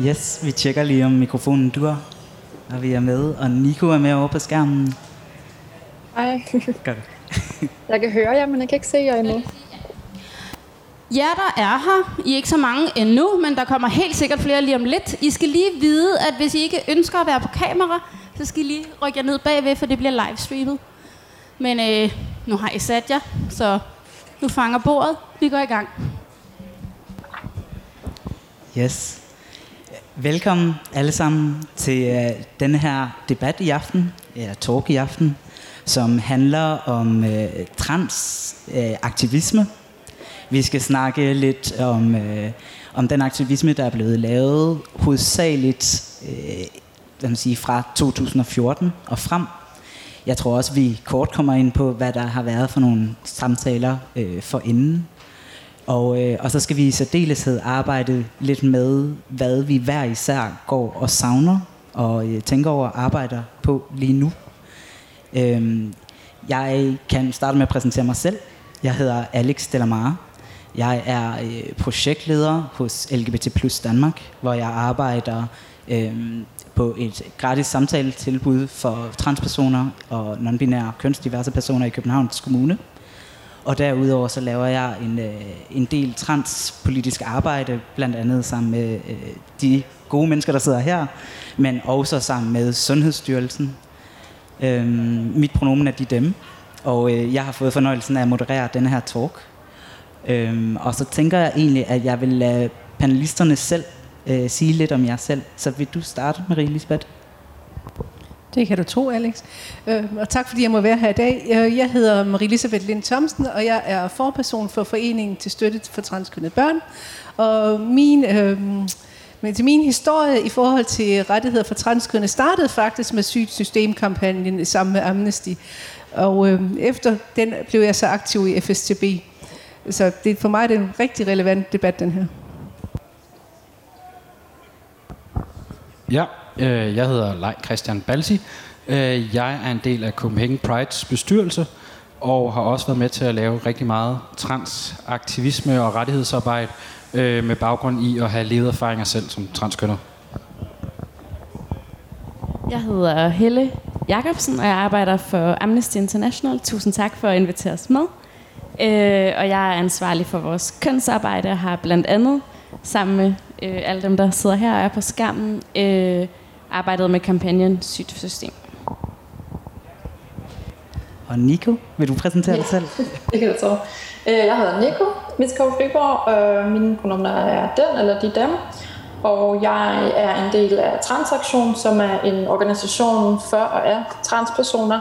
Yes, vi tjekker lige om mikrofonen dur, og vi er med, og Nico er med over på skærmen. Hej. Godt. Jeg kan høre jer, men jeg kan ikke se jer endnu. Ja, der er her. I er ikke så mange endnu, men der kommer helt sikkert flere lige om lidt. I skal lige vide, at hvis I ikke ønsker at være på kamera, så skal I lige rykke jer ned bagved, for det bliver livestreamet. Men øh, nu har I sat jer, så nu fanger bordet. Vi går i gang. Yes. Velkommen alle sammen til uh, denne her debat i aften, eller talk i aften, som handler om øh, uh, transaktivisme. Øh, uh, vi skal snakke lidt om, uh, om den aktivisme, der er blevet lavet hovedsageligt uh, hvad man sige, fra 2014 og frem. Jeg tror også, vi kort kommer ind på, hvad der har været for nogle samtaler øh, for inden og, øh, og så skal vi i særdeleshed arbejde lidt med, hvad vi hver især går og savner og øh, tænker over og arbejder på lige nu. Øhm, jeg kan starte med at præsentere mig selv. Jeg hedder Alex Delamare. Jeg er øh, projektleder hos LGBT Plus Danmark, hvor jeg arbejder øh, på et gratis samtaletilbud for transpersoner og nonbinære kønsdiverse personer i Københavns Kommune. Og derudover så laver jeg en, øh, en del transpolitisk arbejde, blandt andet sammen med øh, de gode mennesker, der sidder her, men også sammen med Sundhedsstyrelsen. Øhm, mit pronomen er de dem, og øh, jeg har fået fornøjelsen af at moderere denne her talk. Øhm, og så tænker jeg egentlig, at jeg vil lade panelisterne selv øh, sige lidt om jer selv. Så vil du starte, Marie Lisbeth? Det kan du tro, Alex. Øh, og tak fordi jeg må være her i dag. Øh, jeg hedder Marie-Elisabeth Lind Thomsen, og jeg er forperson for Foreningen til Støtte for Transkønnede Børn. Og min, øh, men til min historie i forhold til rettigheder for transkønnede startede faktisk med sygt sammen med Amnesty. Og øh, efter den blev jeg så aktiv i FSTB. Så det, for mig er det en rigtig relevant debat, den her. Ja, Øh, jeg hedder Lej Christian Balsi. Øh, jeg er en del af Copenhagen Prides bestyrelse, og har også været med til at lave rigtig meget transaktivisme og rettighedsarbejde øh, med baggrund i at have levet erfaringer selv som transkønner. Jeg hedder Helle Jacobsen, og jeg arbejder for Amnesty International. Tusind tak for at invitere os med. Øh, og jeg er ansvarlig for vores kønsarbejde og har blandt andet sammen med alle dem, der sidder her og er på skærmen, arbejdet med kampagnen Sygt System. Og Nico, vil du præsentere dig selv? det kan du tro. Øh, jeg hedder Nico Miskov Friborg, og mine pronomner er den eller de dem. Og jeg er en del af Transaktion, som er en organisation for og af transpersoner,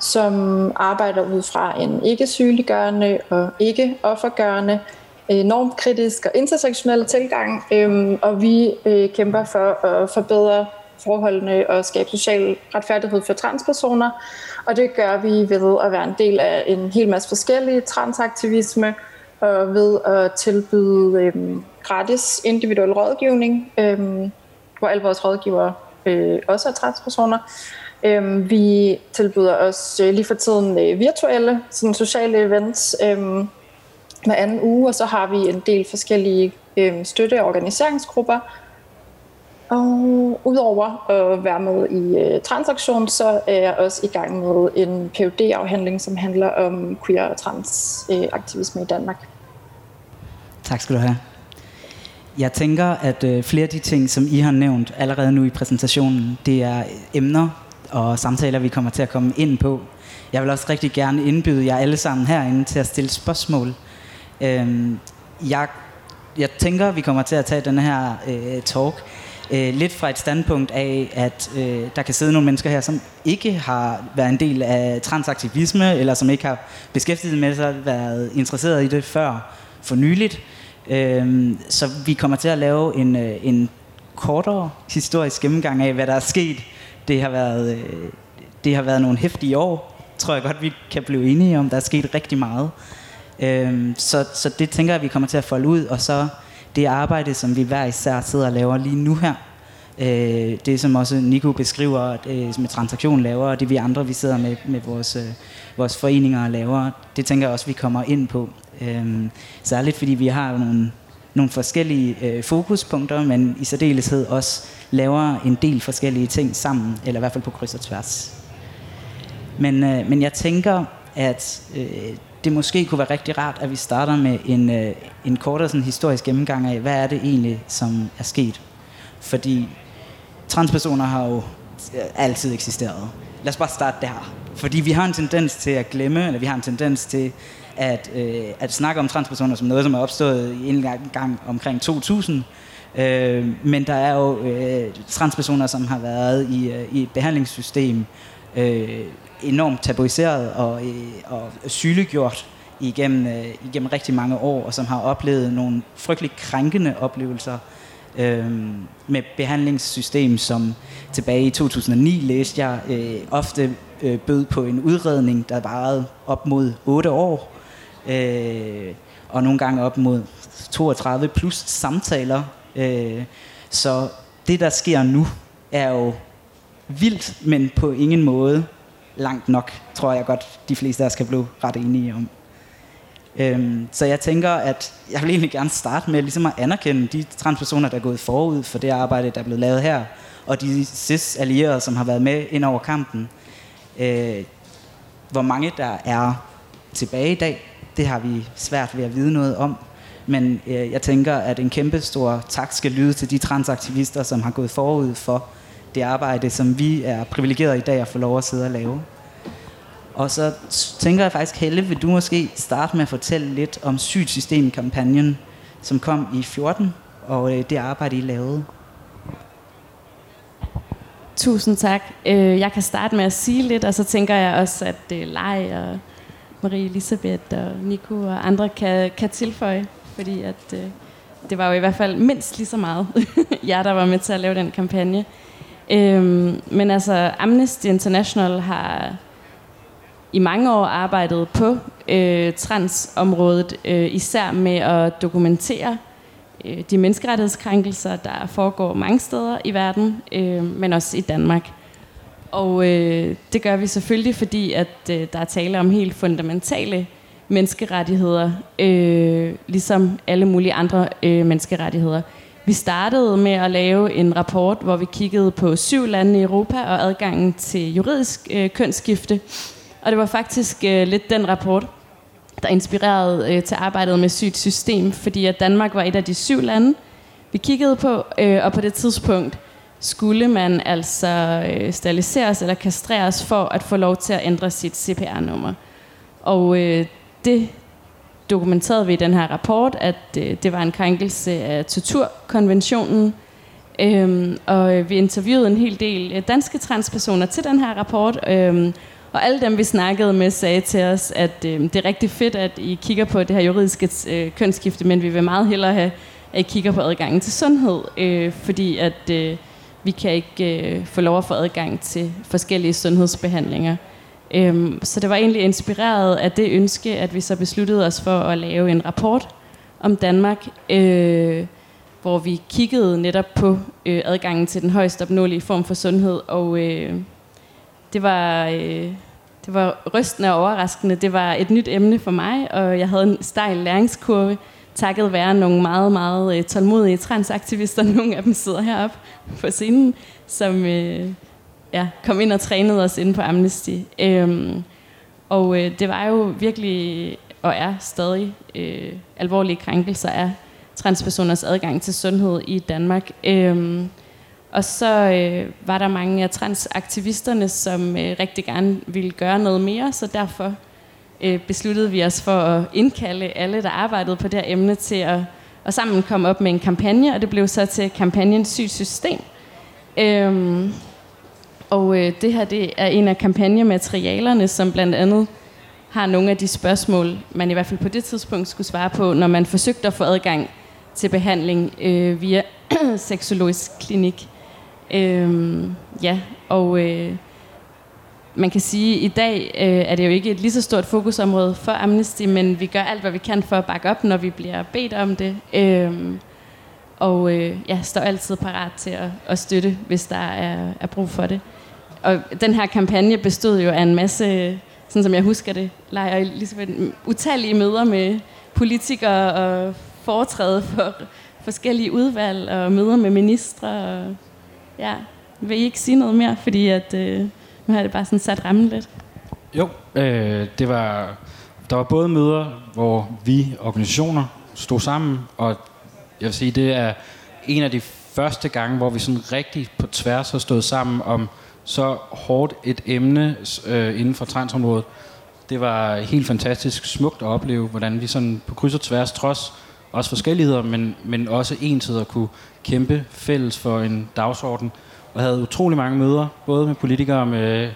som arbejder ud fra en ikke sygeliggørende og ikke offergørende, enormt kritisk og intersektionel tilgang. Øhm, og vi øh, kæmper for at forbedre forholdene og skabe social retfærdighed for transpersoner. Og det gør vi ved at være en del af en hel masse forskellige transaktivisme, og ved at tilbyde øhm, gratis individuel rådgivning, øhm, hvor alle vores rådgivere øh, også er transpersoner. Øhm, vi tilbyder også øh, lige for tiden øh, virtuelle sådan sociale events øhm, hver anden uge, og så har vi en del forskellige øh, støtte- og organiseringsgrupper, og udover at være med i uh, transaktion, så er jeg også i gang med en phd afhandling som handler om queer og trans aktivisme i Danmark. Tak skal du have. Jeg tænker, at øh, flere af de ting, som I har nævnt allerede nu i præsentationen, det er emner og samtaler, vi kommer til at komme ind på. Jeg vil også rigtig gerne indbyde jer alle sammen herinde til at stille spørgsmål. Uh, jeg, jeg tænker, at vi kommer til at tage den her øh, talk øh, lidt fra et standpunkt af, at øh, der kan sidde nogle mennesker her, som ikke har været en del af transaktivisme, eller som ikke har beskæftiget med sig, været interesseret i det før for nyligt. Øh, så vi kommer til at lave en, øh, en kortere historisk gennemgang af, hvad der er sket. Det har været, øh, det har været nogle hæftige år, tror jeg godt, vi kan blive enige om. Der er sket rigtig meget. Øh, så, så det tænker jeg, vi kommer til at folde ud, og så det arbejde, som vi hver især sidder og laver lige nu her, øh, det som også Nico beskriver, øh, med transaktion laver, og det vi andre, vi sidder med, med vores, øh, vores foreninger og laver, det tænker jeg også, vi kommer ind på. Øh, særligt fordi vi har nogle nogle forskellige øh, fokuspunkter, men i særdeleshed også laver en del forskellige ting sammen, eller i hvert fald på kryds og tværs. Men, øh, men jeg tænker, at øh, det måske kunne være rigtig rart, at vi starter med en, øh, en kortere sådan, historisk gennemgang af, hvad er det egentlig, som er sket. Fordi transpersoner har jo øh, altid eksisteret. Lad os bare starte der. Fordi vi har en tendens til at glemme, eller vi har en tendens til at, øh, at snakke om transpersoner som noget, som er opstået en gang omkring 2000. Øh, men der er jo øh, transpersoner, som har været i, øh, i et behandlingssystem øh, enormt tabuiseret og, øh, og sygeliggjort igennem, øh, igennem rigtig mange år, og som har oplevet nogle frygtelig krænkende oplevelser øh, med behandlingssystem, som tilbage i 2009 læste jeg øh, ofte øh, bød på en udredning, der varede op mod 8 år, øh, og nogle gange op mod 32 plus samtaler. Øh, så det, der sker nu, er jo vildt, men på ingen måde langt nok, tror jeg godt, de fleste af os kan blive ret enige om. Øhm, så jeg tænker, at jeg vil egentlig gerne starte med ligesom at anerkende de transpersoner, der er gået forud for det arbejde, der er blevet lavet her, og de cis-allierede, som har været med ind over kampen. Øh, hvor mange der er tilbage i dag, det har vi svært ved at vide noget om. Men øh, jeg tænker, at en kæmpe stor tak skal lyde til de transaktivister, som har gået forud for det arbejde, som vi er privilegeret i dag at få lov at sidde og lave. Og så tænker jeg faktisk, Helle, vil du måske starte med at fortælle lidt om sygt system-kampagnen, som kom i 14, og øh, det arbejde, I lavede. Tusind tak. Øh, jeg kan starte med at sige lidt, og så tænker jeg også, at øh, Lej og Marie Elisabeth og Nico og andre kan, kan tilføje, fordi at, det var jo i hvert fald mindst lige så meget jer, der var med til at lave den kampagne. Øhm, men altså, Amnesty International har i mange år arbejdet på øh, transområdet, øh, især med at dokumentere øh, de menneskerettighedskrænkelser, der foregår mange steder i verden, øh, men også i Danmark. Og øh, det gør vi selvfølgelig, fordi at øh, der er tale om helt fundamentale menneskerettigheder, øh, ligesom alle mulige andre øh, menneskerettigheder. Vi startede med at lave en rapport, hvor vi kiggede på syv lande i Europa og adgangen til juridisk øh, kønsskifte. Og det var faktisk øh, lidt den rapport, der inspirerede øh, til arbejdet med sygt system, fordi at Danmark var et af de syv lande, vi kiggede på, øh, og på det tidspunkt skulle man altså øh, steriliseres eller kastreres for at få lov til at ændre sit CPR-nummer. Og øh, det dokumenterede vi i den her rapport, at øh, det var en krænkelse af torturkonventionen. Øhm, og øh, vi interviewede en hel del øh, danske transpersoner til den her rapport. Øhm, og alle dem, vi snakkede med, sagde til os, at øh, det er rigtig fedt, at I kigger på det her juridiske øh, kønsskifte, men vi vil meget hellere have, at I kigger på adgangen til sundhed, øh, fordi at øh, vi kan ikke øh, få lov at få adgang til forskellige sundhedsbehandlinger. Øhm, så det var egentlig inspireret af det ønske, at vi så besluttede os for at lave en rapport om Danmark, øh, hvor vi kiggede netop på øh, adgangen til den højst opnåelige form for sundhed, og øh, det var... Øh, det var rystende og overraskende. Det var et nyt emne for mig, og jeg havde en stejl læringskurve, takket være nogle meget, meget øh, tålmodige transaktivister. Nogle af dem sidder heroppe på scenen, som, øh, ja, kom ind og trænede os inde på Amnesty. Øhm, og øh, det var jo virkelig, og er stadig, øh, alvorlige krænkelser af transpersoners adgang til sundhed i Danmark. Øhm, og så øh, var der mange af transaktivisterne, som øh, rigtig gerne ville gøre noget mere, så derfor øh, besluttede vi os for at indkalde alle, der arbejdede på det her emne, til at og sammen komme op med en kampagne, og det blev så til kampagnen Sygt System. Øhm, og øh, det her det er en af kampagnematerialerne, som blandt andet har nogle af de spørgsmål, man i hvert fald på det tidspunkt skulle svare på, når man forsøgte at få adgang til behandling øh, via seksologisk klinik. Øh, ja, og øh, man kan sige, at i dag øh, er det jo ikke et lige så stort fokusområde for Amnesty, men vi gør alt, hvad vi kan for at bakke op, når vi bliver bedt om det. Øh, og øh, ja, står altid parat til at, at støtte, hvis der er, er brug for det og den her kampagne bestod jo af en masse, sådan som jeg husker det, leger ligesom utallige møder med politikere og foretræde for forskellige udvalg og møder med ministre. Og, ja, vil I ikke sige noget mere, fordi at, øh, nu har det bare sådan sat rammen lidt? Jo, øh, det var, der var både møder, hvor vi organisationer stod sammen, og jeg vil sige, det er en af de første gange, hvor vi sådan rigtig på tværs har stået sammen om så hårdt et emne øh, inden for transområdet. Det var helt fantastisk smukt at opleve, hvordan vi sådan på kryds og tværs, trods også forskelligheder, men, men også ensider kunne kæmpe fælles for en dagsorden. Og havde utrolig mange møder, både med politikere, med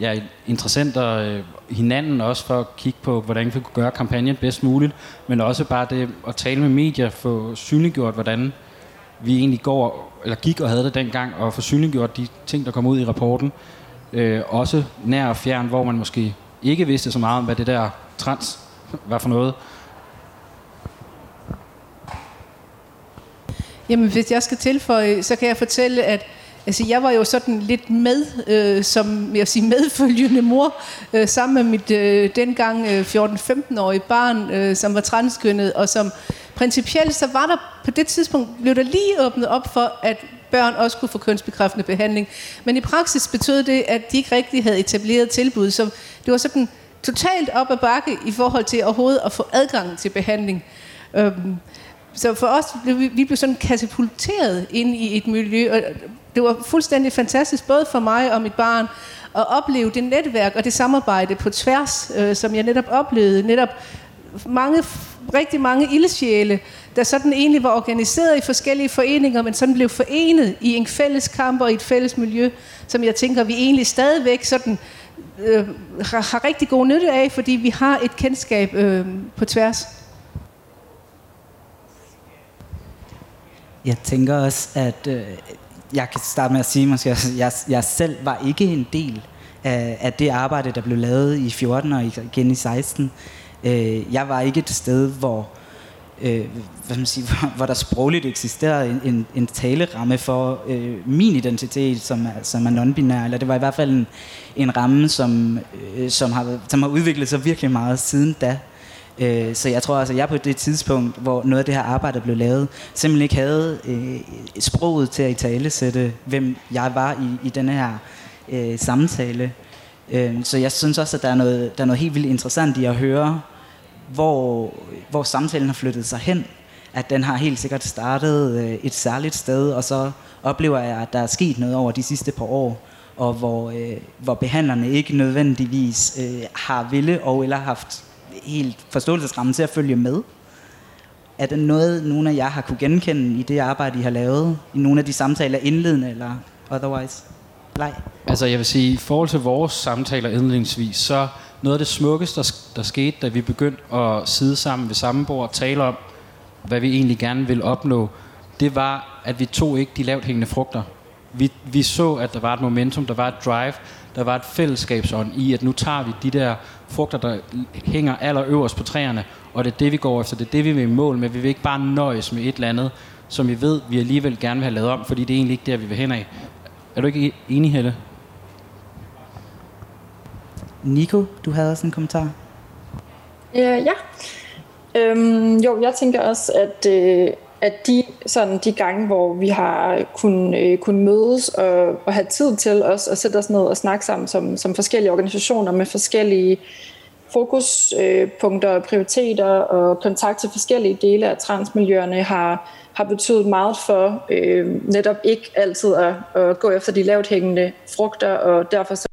ja, interessenter, øh, hinanden også for at kigge på, hvordan vi kunne gøre kampagnen bedst muligt, men også bare det at tale med medier, få synliggjort, hvordan vi egentlig går, eller gik og havde det dengang, og forsynliggjort de ting, der kom ud i rapporten. Øh, også nær og fjern, hvor man måske ikke vidste så meget om, hvad det der trans var for noget. Jamen, hvis jeg skal tilføje, så kan jeg fortælle, at altså, jeg var jo sådan lidt med, øh, som jeg sige, medfølgende mor, øh, sammen med mit øh, dengang øh, 14-15-årige barn, øh, som var transkønnet, og som principielt, så var der på det tidspunkt, blev der lige åbnet op for, at børn også kunne få kønsbekræftende behandling. Men i praksis betød det, at de ikke rigtig havde etableret tilbud, så det var sådan totalt op ad bakke i forhold til overhovedet at få adgang til behandling. Øhm, så for os, blev vi, vi blev sådan katapulteret ind i et miljø, og det var fuldstændig fantastisk, både for mig og mit barn, at opleve det netværk og det samarbejde på tværs, øh, som jeg netop oplevede. Netop mange, rigtig mange ildsjæle, der sådan egentlig var organiseret i forskellige foreninger, men sådan blev forenet i en fælles kamp og i et fælles miljø, som jeg tænker, vi egentlig stadigvæk sådan, øh, har, har rigtig god nytte af, fordi vi har et kendskab øh, på tværs. Jeg tænker også, at øh, jeg kan starte med at sige, måske, at jeg, jeg selv var ikke en del af, af det arbejde, der blev lavet i 14 og igen i 16. Øh, jeg var ikke et sted, hvor, øh, hvad man siger, hvor, hvor der sprogligt eksisterede en, en, en taleramme for øh, min identitet, som er, som er non-binær. Eller det var i hvert fald en, en ramme, som, øh, som, har, som har udviklet sig virkelig meget siden da. Øh, så jeg tror altså, at jeg på det tidspunkt, hvor noget af det her arbejde blev lavet, simpelthen ikke havde øh, sproget til at i tale sætte, hvem jeg var i, i denne her øh, samtale. Øh, så jeg synes også, at der er, noget, der er noget helt vildt interessant i at høre, hvor, hvor samtalen har flyttet sig hen. At den har helt sikkert startet øh, et særligt sted, og så oplever jeg, at der er sket noget over de sidste par år, og hvor, øh, hvor behandlerne ikke nødvendigvis øh, har ville og eller haft helt forståelsesramme til at følge med. Er det noget, nogle af jer har kunne genkende i det arbejde, I har lavet? I nogle af de samtaler, indledende eller otherwise? Nej. Altså jeg vil sige, i forhold til vores samtaler indledningsvis, så noget af det smukkeste, der, der skete, da vi begyndte at sidde sammen ved samme bord og tale om, hvad vi egentlig gerne ville opnå, det var, at vi tog ikke de lavt hængende frugter. Vi, vi så, at der var et momentum, der var et drive, der var et fællesskabsånd i, at nu tager vi de der frugter, der hænger allerøverst på træerne, og det er det, vi går efter, det er det, vi vil i mål med. Vi vil ikke bare nøjes med et eller andet, som vi ved, vi alligevel gerne vil have lavet om, fordi det er egentlig ikke der, vi vil hen af. Er du ikke enig, Helle? Nico, du havde også en kommentar. Ja, ja. Øhm, jo, jeg tænker også, at, øh, at de, sådan, de gange, hvor vi har kunnet, øh, kun mødes og, og have tid til os at sætte os ned og snakke sammen som, som forskellige organisationer med forskellige fokuspunkter, øh, prioriteter og kontakt til forskellige dele af transmiljøerne har, har betydet meget for øh, netop ikke altid at, at gå efter de lavt hængende frugter, og derfor så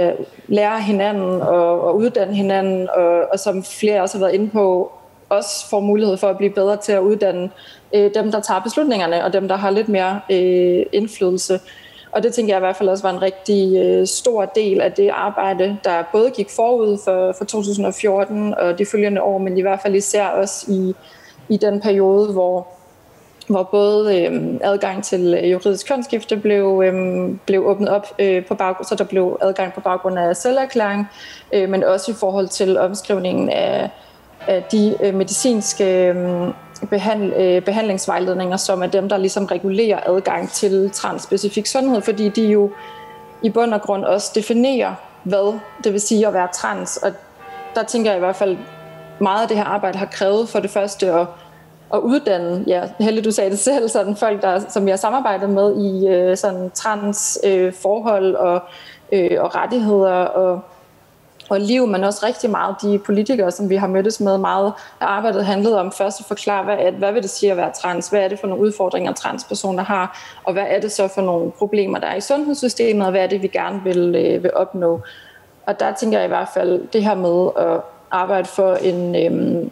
Øh, lære hinanden og, og uddanne hinanden, og, og som flere også har været inde på, også får mulighed for at blive bedre til at uddanne øh, dem, der tager beslutningerne, og dem, der har lidt mere øh, indflydelse. Og det tænker jeg i hvert fald også var en rigtig øh, stor del af det arbejde, der både gik forud for, for 2014 og de følgende år, men i hvert fald især også i, i den periode, hvor hvor både øh, adgang til øh, juridisk kønsskifte blev, øh, blev åbnet op øh, på baggrund, så der blev adgang på baggrund af selverklæring, øh, men også i forhold til omskrivningen af, af de øh, medicinske øh, behandl, øh, behandlingsvejledninger, som er dem, der ligesom regulerer adgang til transspecifik sundhed, fordi de jo i bund og grund også definerer, hvad det vil sige at være trans. Og der tænker jeg i hvert fald, meget af det her arbejde har krævet for det første at, at uddanne, ja, Helle, du sagde det selv, sådan folk, der, som jeg har samarbejdet med i øh, sådan trans øh, forhold og, øh, og rettigheder og og liv, men også rigtig meget de politikere, som vi har mødtes med. Meget af arbejdet handlede om først at forklare, hvad, er, hvad vil det sige at være trans, hvad er det for nogle udfordringer, transpersoner har, og hvad er det så for nogle problemer, der er i sundhedssystemet, og hvad er det, vi gerne vil, øh, vil opnå. Og der tænker jeg i hvert fald det her med at arbejde for en, øh,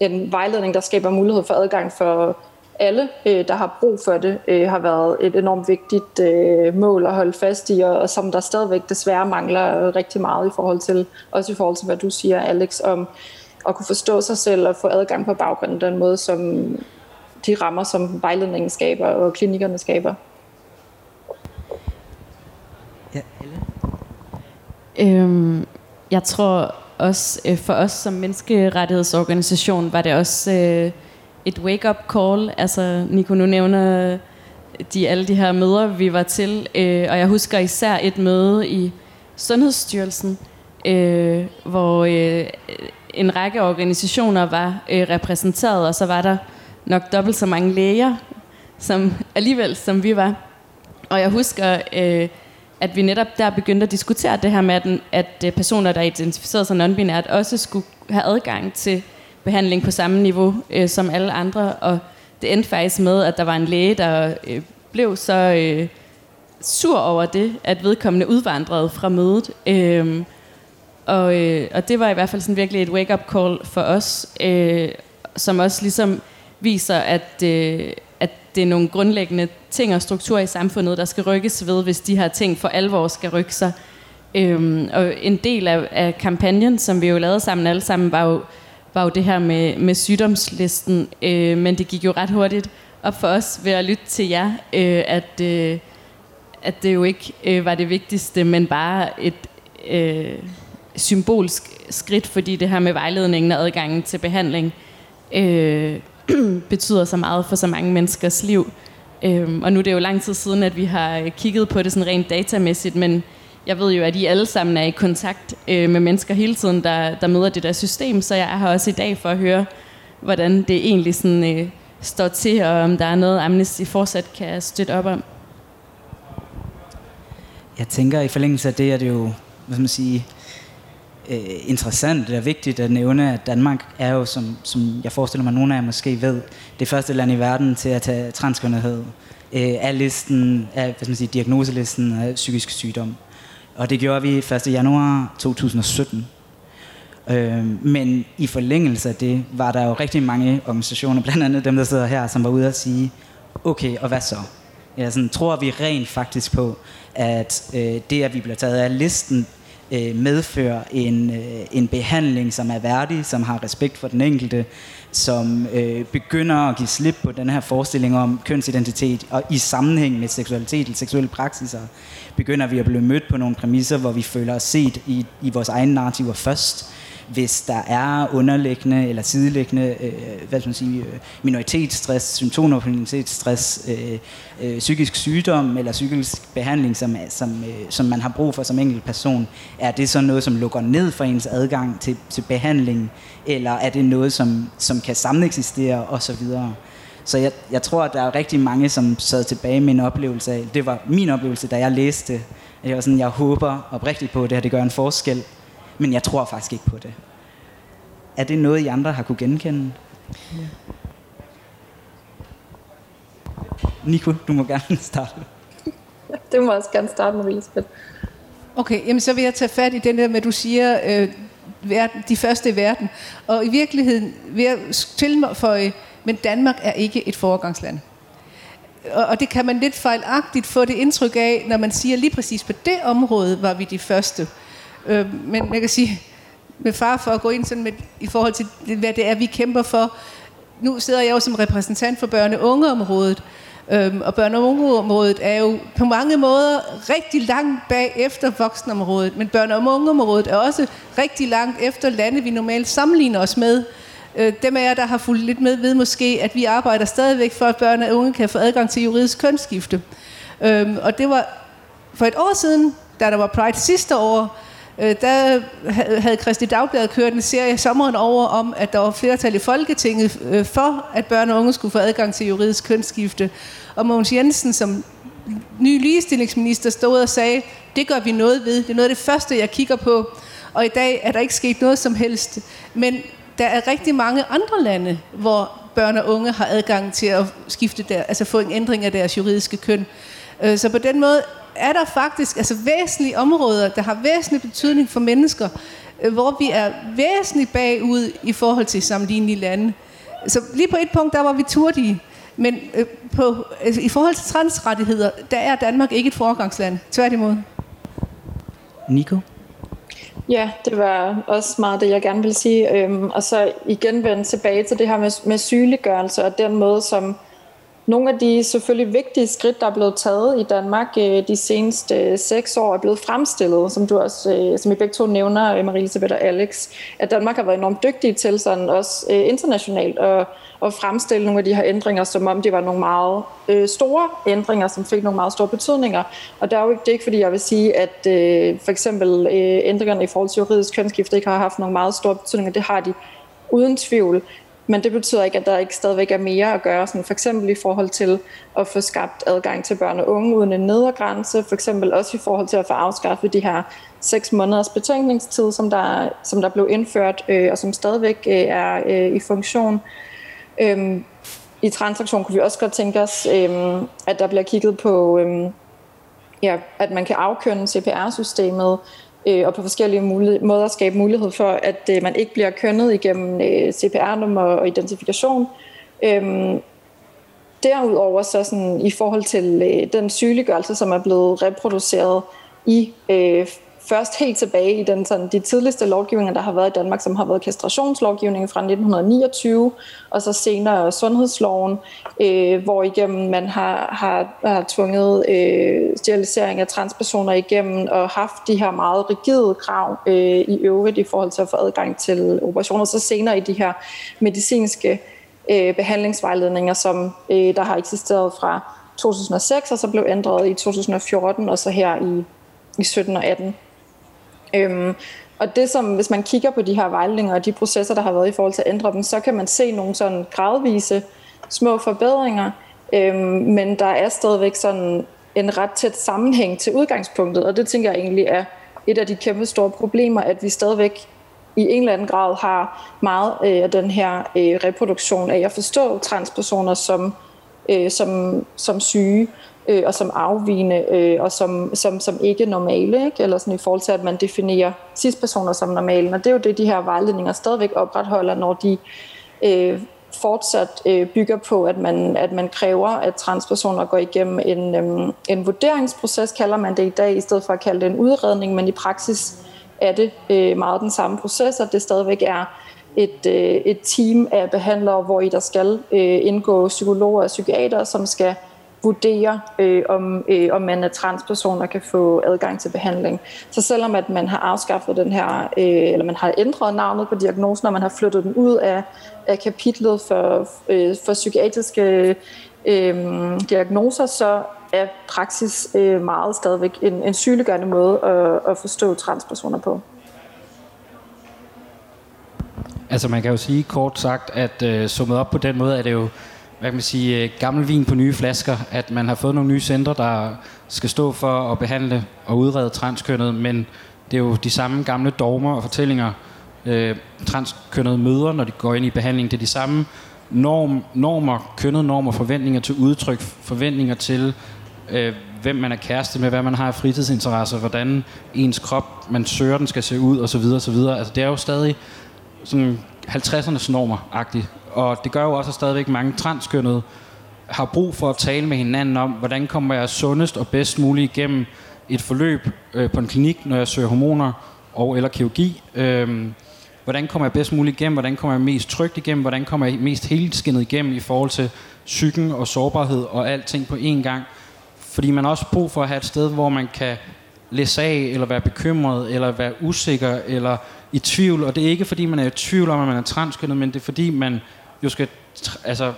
en vejledning, der skaber mulighed for adgang for alle, øh, der har brug for det, øh, har været et enormt vigtigt øh, mål at holde fast i, og, og som der stadigvæk desværre mangler rigtig meget i forhold til, også i forhold til, hvad du siger, Alex, om at kunne forstå sig selv og få adgang på baggrunden den måde, som de rammer, som vejledningen skaber og klinikkerne skaber. Ja, øhm, jeg tror også, øh, for os som menneskerettighedsorganisation, var det også... Øh, et wake-up call. Altså, Nico, nu nævner de alle de her møder, vi var til, øh, og jeg husker især et møde i Sundhedsstyrelsen, øh, hvor øh, en række organisationer var øh, repræsenteret, og så var der nok dobbelt så mange læger, som alligevel som vi var. Og jeg husker, øh, at vi netop der begyndte at diskutere det her med, at, at øh, personer, der identificerede sig non-binært, også skulle have adgang til behandling på samme niveau øh, som alle andre, og det endte faktisk med, at der var en læge, der øh, blev så øh, sur over det, at vedkommende udvandrede fra mødet. Øh, og, øh, og det var i hvert fald sådan virkelig et wake-up call for os, øh, som også ligesom viser, at, øh, at det er nogle grundlæggende ting og strukturer i samfundet, der skal rykkes ved, hvis de her ting for alvor skal rykke sig. Øhm, og en del af, af kampagnen, som vi jo lavede sammen alle sammen, var jo var jo det her med, med sygdomslisten, øh, men det gik jo ret hurtigt op for os ved at lytte til jer, øh, at, øh, at det jo ikke øh, var det vigtigste, men bare et øh, symbolsk skridt, fordi det her med vejledningen og adgangen til behandling øh, betyder så meget for så mange menneskers liv. Øhm, og nu er det jo lang tid siden, at vi har øh, kigget på det sådan rent datamæssigt, men jeg ved jo, at I alle sammen er i kontakt øh, med mennesker hele tiden, der, der møder det der system, så jeg er her også i dag for at høre, hvordan det egentlig sådan, øh, står til, og om der er noget, Amnesty fortsat kan støtte op om. Jeg tænker, i forlængelse af det, er det jo, hvad skal man sige, øh, interessant og vigtigt at nævne, at Danmark er jo, som, som jeg forestiller mig, nogle af jer måske ved, det første land i verden til at tage transkønnethed øh, af listen, af, hvad skal man sige, diagnoselisten af psykisk sygdom. Og det gjorde vi 1. januar 2017. Øh, men i forlængelse af det, var der jo rigtig mange organisationer, blandt andet dem, der sidder her, som var ude at sige, okay, og hvad så? Ja, sådan, tror vi rent faktisk på, at øh, det, at vi bliver taget af listen, øh, medfører en, øh, en behandling, som er værdig, som har respekt for den enkelte, som øh, begynder at give slip på den her forestilling om kønsidentitet, og i sammenhæng med seksualitet og seksuelle praksiser, begynder vi at blive mødt på nogle præmisser, hvor vi føler os set i, i vores egne narrativer først, hvis der er underliggende eller sidelæggende øh, hvad skal man sige, øh, minoritetsstress, symptomer på minoritetsstress, øh, øh, psykisk sygdom eller psykisk behandling, som, som, øh, som man har brug for som enkelt person, er det så noget, som lukker ned for ens adgang til, til behandling, eller er det noget, som, som kan sameksistere osv.? Så jeg, jeg tror, at der er rigtig mange, som sad tilbage med en oplevelse af, det var min oplevelse, da jeg læste, jeg var sådan, jeg håber oprigtigt på, at det her det gør en forskel, men jeg tror faktisk ikke på det. Er det noget, I andre har kunne genkende? Ja. Nico, du må gerne starte. det må også gerne starte med, Elisabeth. Okay, jamen så vil jeg tage fat i den der med, at du siger, øh, verden, de første i verden. Og i virkeligheden vil jeg tilføje, men Danmark er ikke et foregangsland. Og, og det kan man lidt fejlagtigt få det indtryk af, når man siger lige præcis på det område var vi de første. Øh, men jeg kan sige, med far for at gå ind sådan med, i forhold til, hvad det er, vi kæmper for. Nu sidder jeg jo som repræsentant for børne- og ungeområdet, øhm, og børne- og ungeområdet er jo på mange måder rigtig langt bag efter voksenområdet, men børne- og ungeområdet er også rigtig langt efter lande, vi normalt sammenligner os med. Øh, dem af jer, der har fulgt lidt med, ved måske, at vi arbejder stadigvæk for, at børn og unge kan få adgang til juridisk kønsskifte. Øhm, og det var for et år siden, da der var Pride sidste år, øh, der havde Kristi Dagblad kørt en serie sommeren over om, at der var flertal i Folketinget øh, for, at børn og unge skulle få adgang til juridisk kønsskifte. Og Mogens Jensen, som ny ligestillingsminister, stod og sagde, det gør vi noget ved. Det er noget af det første, jeg kigger på. Og i dag er der ikke sket noget som helst. Men der er rigtig mange andre lande, hvor børn og unge har adgang til at skifte der, altså få en ændring af deres juridiske køn. Øh, så på den måde er der faktisk altså væsentlige områder, der har væsentlig betydning for mennesker, øh, hvor vi er væsentligt bagud i forhold til sammenlignelige lande. Så lige på et punkt, der var vi turdige. Men øh, på, altså, i forhold til transrettigheder, der er Danmark ikke et foregangsland. Tværtimod. Nico? Ja, det var også meget det, jeg gerne vil sige. Øhm, og så igen vende tilbage til det her med, med sygeliggørelse og den måde, som nogle af de selvfølgelig vigtige skridt, der er blevet taget i Danmark øh, de seneste øh, seks år, er blevet fremstillet, som du også, øh, som I begge to nævner, Marie Elisabeth og Alex, at Danmark har været enormt dygtige til sådan også internationalt at, at fremstille nogle af de her ændringer, som om de var nogle meget store ændringer, som fik nogle meget store betydninger. Og der er jo ikke, det er ikke fordi, jeg vil sige, at for eksempel ændringerne i forhold til juridisk kønsskifte ikke har haft nogle meget store betydninger. Det har de uden tvivl. Men det betyder ikke, at der ikke stadigvæk er mere at gøre, sådan for eksempel i forhold til at få skabt adgang til børn og unge uden en nedergrænse, for eksempel også i forhold til at få afskaffet de her seks måneders betænkningstid, som der, som der blev indført, øh, og som stadigvæk øh, er øh, i funktion. Øhm, I transaktion kunne vi også godt tænke os, øh, at der bliver kigget på, øh, ja, at man kan afkønne CPR-systemet, øh, og på forskellige mulighed, måder skabe mulighed for, at øh, man ikke bliver kønnet igennem øh, CPR-nummer og identifikation. Øhm, derudover så sådan, i forhold til øh, den sygeliggørelse, som er blevet reproduceret i øh, først helt tilbage i den, sådan, de tidligste lovgivninger, der har været i Danmark, som har været kastrationslovgivningen fra 1929, og så senere sundhedsloven, øh, hvor igennem man har, har, har tvunget øh, sterilisering af transpersoner igennem og haft de her meget rigide krav øh, i øvrigt i forhold til at få adgang til operationer, så senere i de her medicinske øh, behandlingsvejledninger, som øh, der har eksisteret fra 2006, og så blev ændret i 2014, og så her i, i 17 og 18. Øhm, og det som, hvis man kigger på de her vejledninger og de processer, der har været i forhold til at ændre dem, så kan man se nogle sådan gradvise små forbedringer, øhm, men der er stadigvæk sådan en ret tæt sammenhæng til udgangspunktet, og det tænker jeg egentlig er et af de kæmpe store problemer, at vi stadigvæk i en eller anden grad har meget øh, af den her øh, reproduktion af at forstå transpersoner som, øh, som, som syge, øh, og som afvigende øh, og som, som, som ikke normale, ikke? eller sådan i forhold til, at man definerer cis-personer som normale. Og det er jo det, de her vejledninger stadigvæk opretholder, når de øh, fortsat øh, bygger på, at man, at man kræver, at transpersoner går igennem en, øh, en vurderingsproces, kalder man det i dag, i stedet for at kalde det en udredning, men i praksis er det øh, meget den samme proces, og det stadigvæk er et, øh, et team af behandlere, hvor i der skal øh, indgå psykologer og psykiater, som skal vurdere, øh, om, øh, om man er transperson og kan få adgang til behandling. Så selvom at man har afskaffet den her, øh, eller man har ændret navnet på diagnosen, og man har flyttet den ud af, af kapitlet for, øh, for psykiatriske øh, diagnoser, så er praksis øh, meget stadigvæk en, en sygeliggørende måde at, at forstå transpersoner på. Altså man kan jo sige kort sagt, at øh, summet op på den måde er det jo hvad kan man sige, øh, gammel vin på nye flasker, at man har fået nogle nye centre, der skal stå for at behandle og udrede transkønnet, men det er jo de samme gamle dogmer og fortællinger, øh, transkønnede møder, når de går ind i behandling. Det er de samme norm, normer, kønnet normer, forventninger til udtryk, forventninger til, øh, hvem man er kæreste med, hvad man har af fritidsinteresser, hvordan ens krop, man søger, den skal se ud, osv. osv. Altså, det er jo stadig sådan 50'ernes normer-agtigt. Og det gør jo også, at stadigvæk mange transkønnede har brug for at tale med hinanden om, hvordan kommer jeg sundest og bedst muligt igennem et forløb øh, på en klinik, når jeg søger hormoner og eller kirurgi. Øh, hvordan kommer jeg bedst muligt igennem? Hvordan kommer jeg mest trygt igennem? Hvordan kommer jeg mest helskinnet igennem i forhold til psyken og sårbarhed og alting på én gang? Fordi man har også brug for at have et sted, hvor man kan læse af, eller være bekymret, eller være usikker, eller i tvivl, og det er ikke fordi, man er i tvivl om, at man er transkønnet, men det er fordi, man jo skal altså,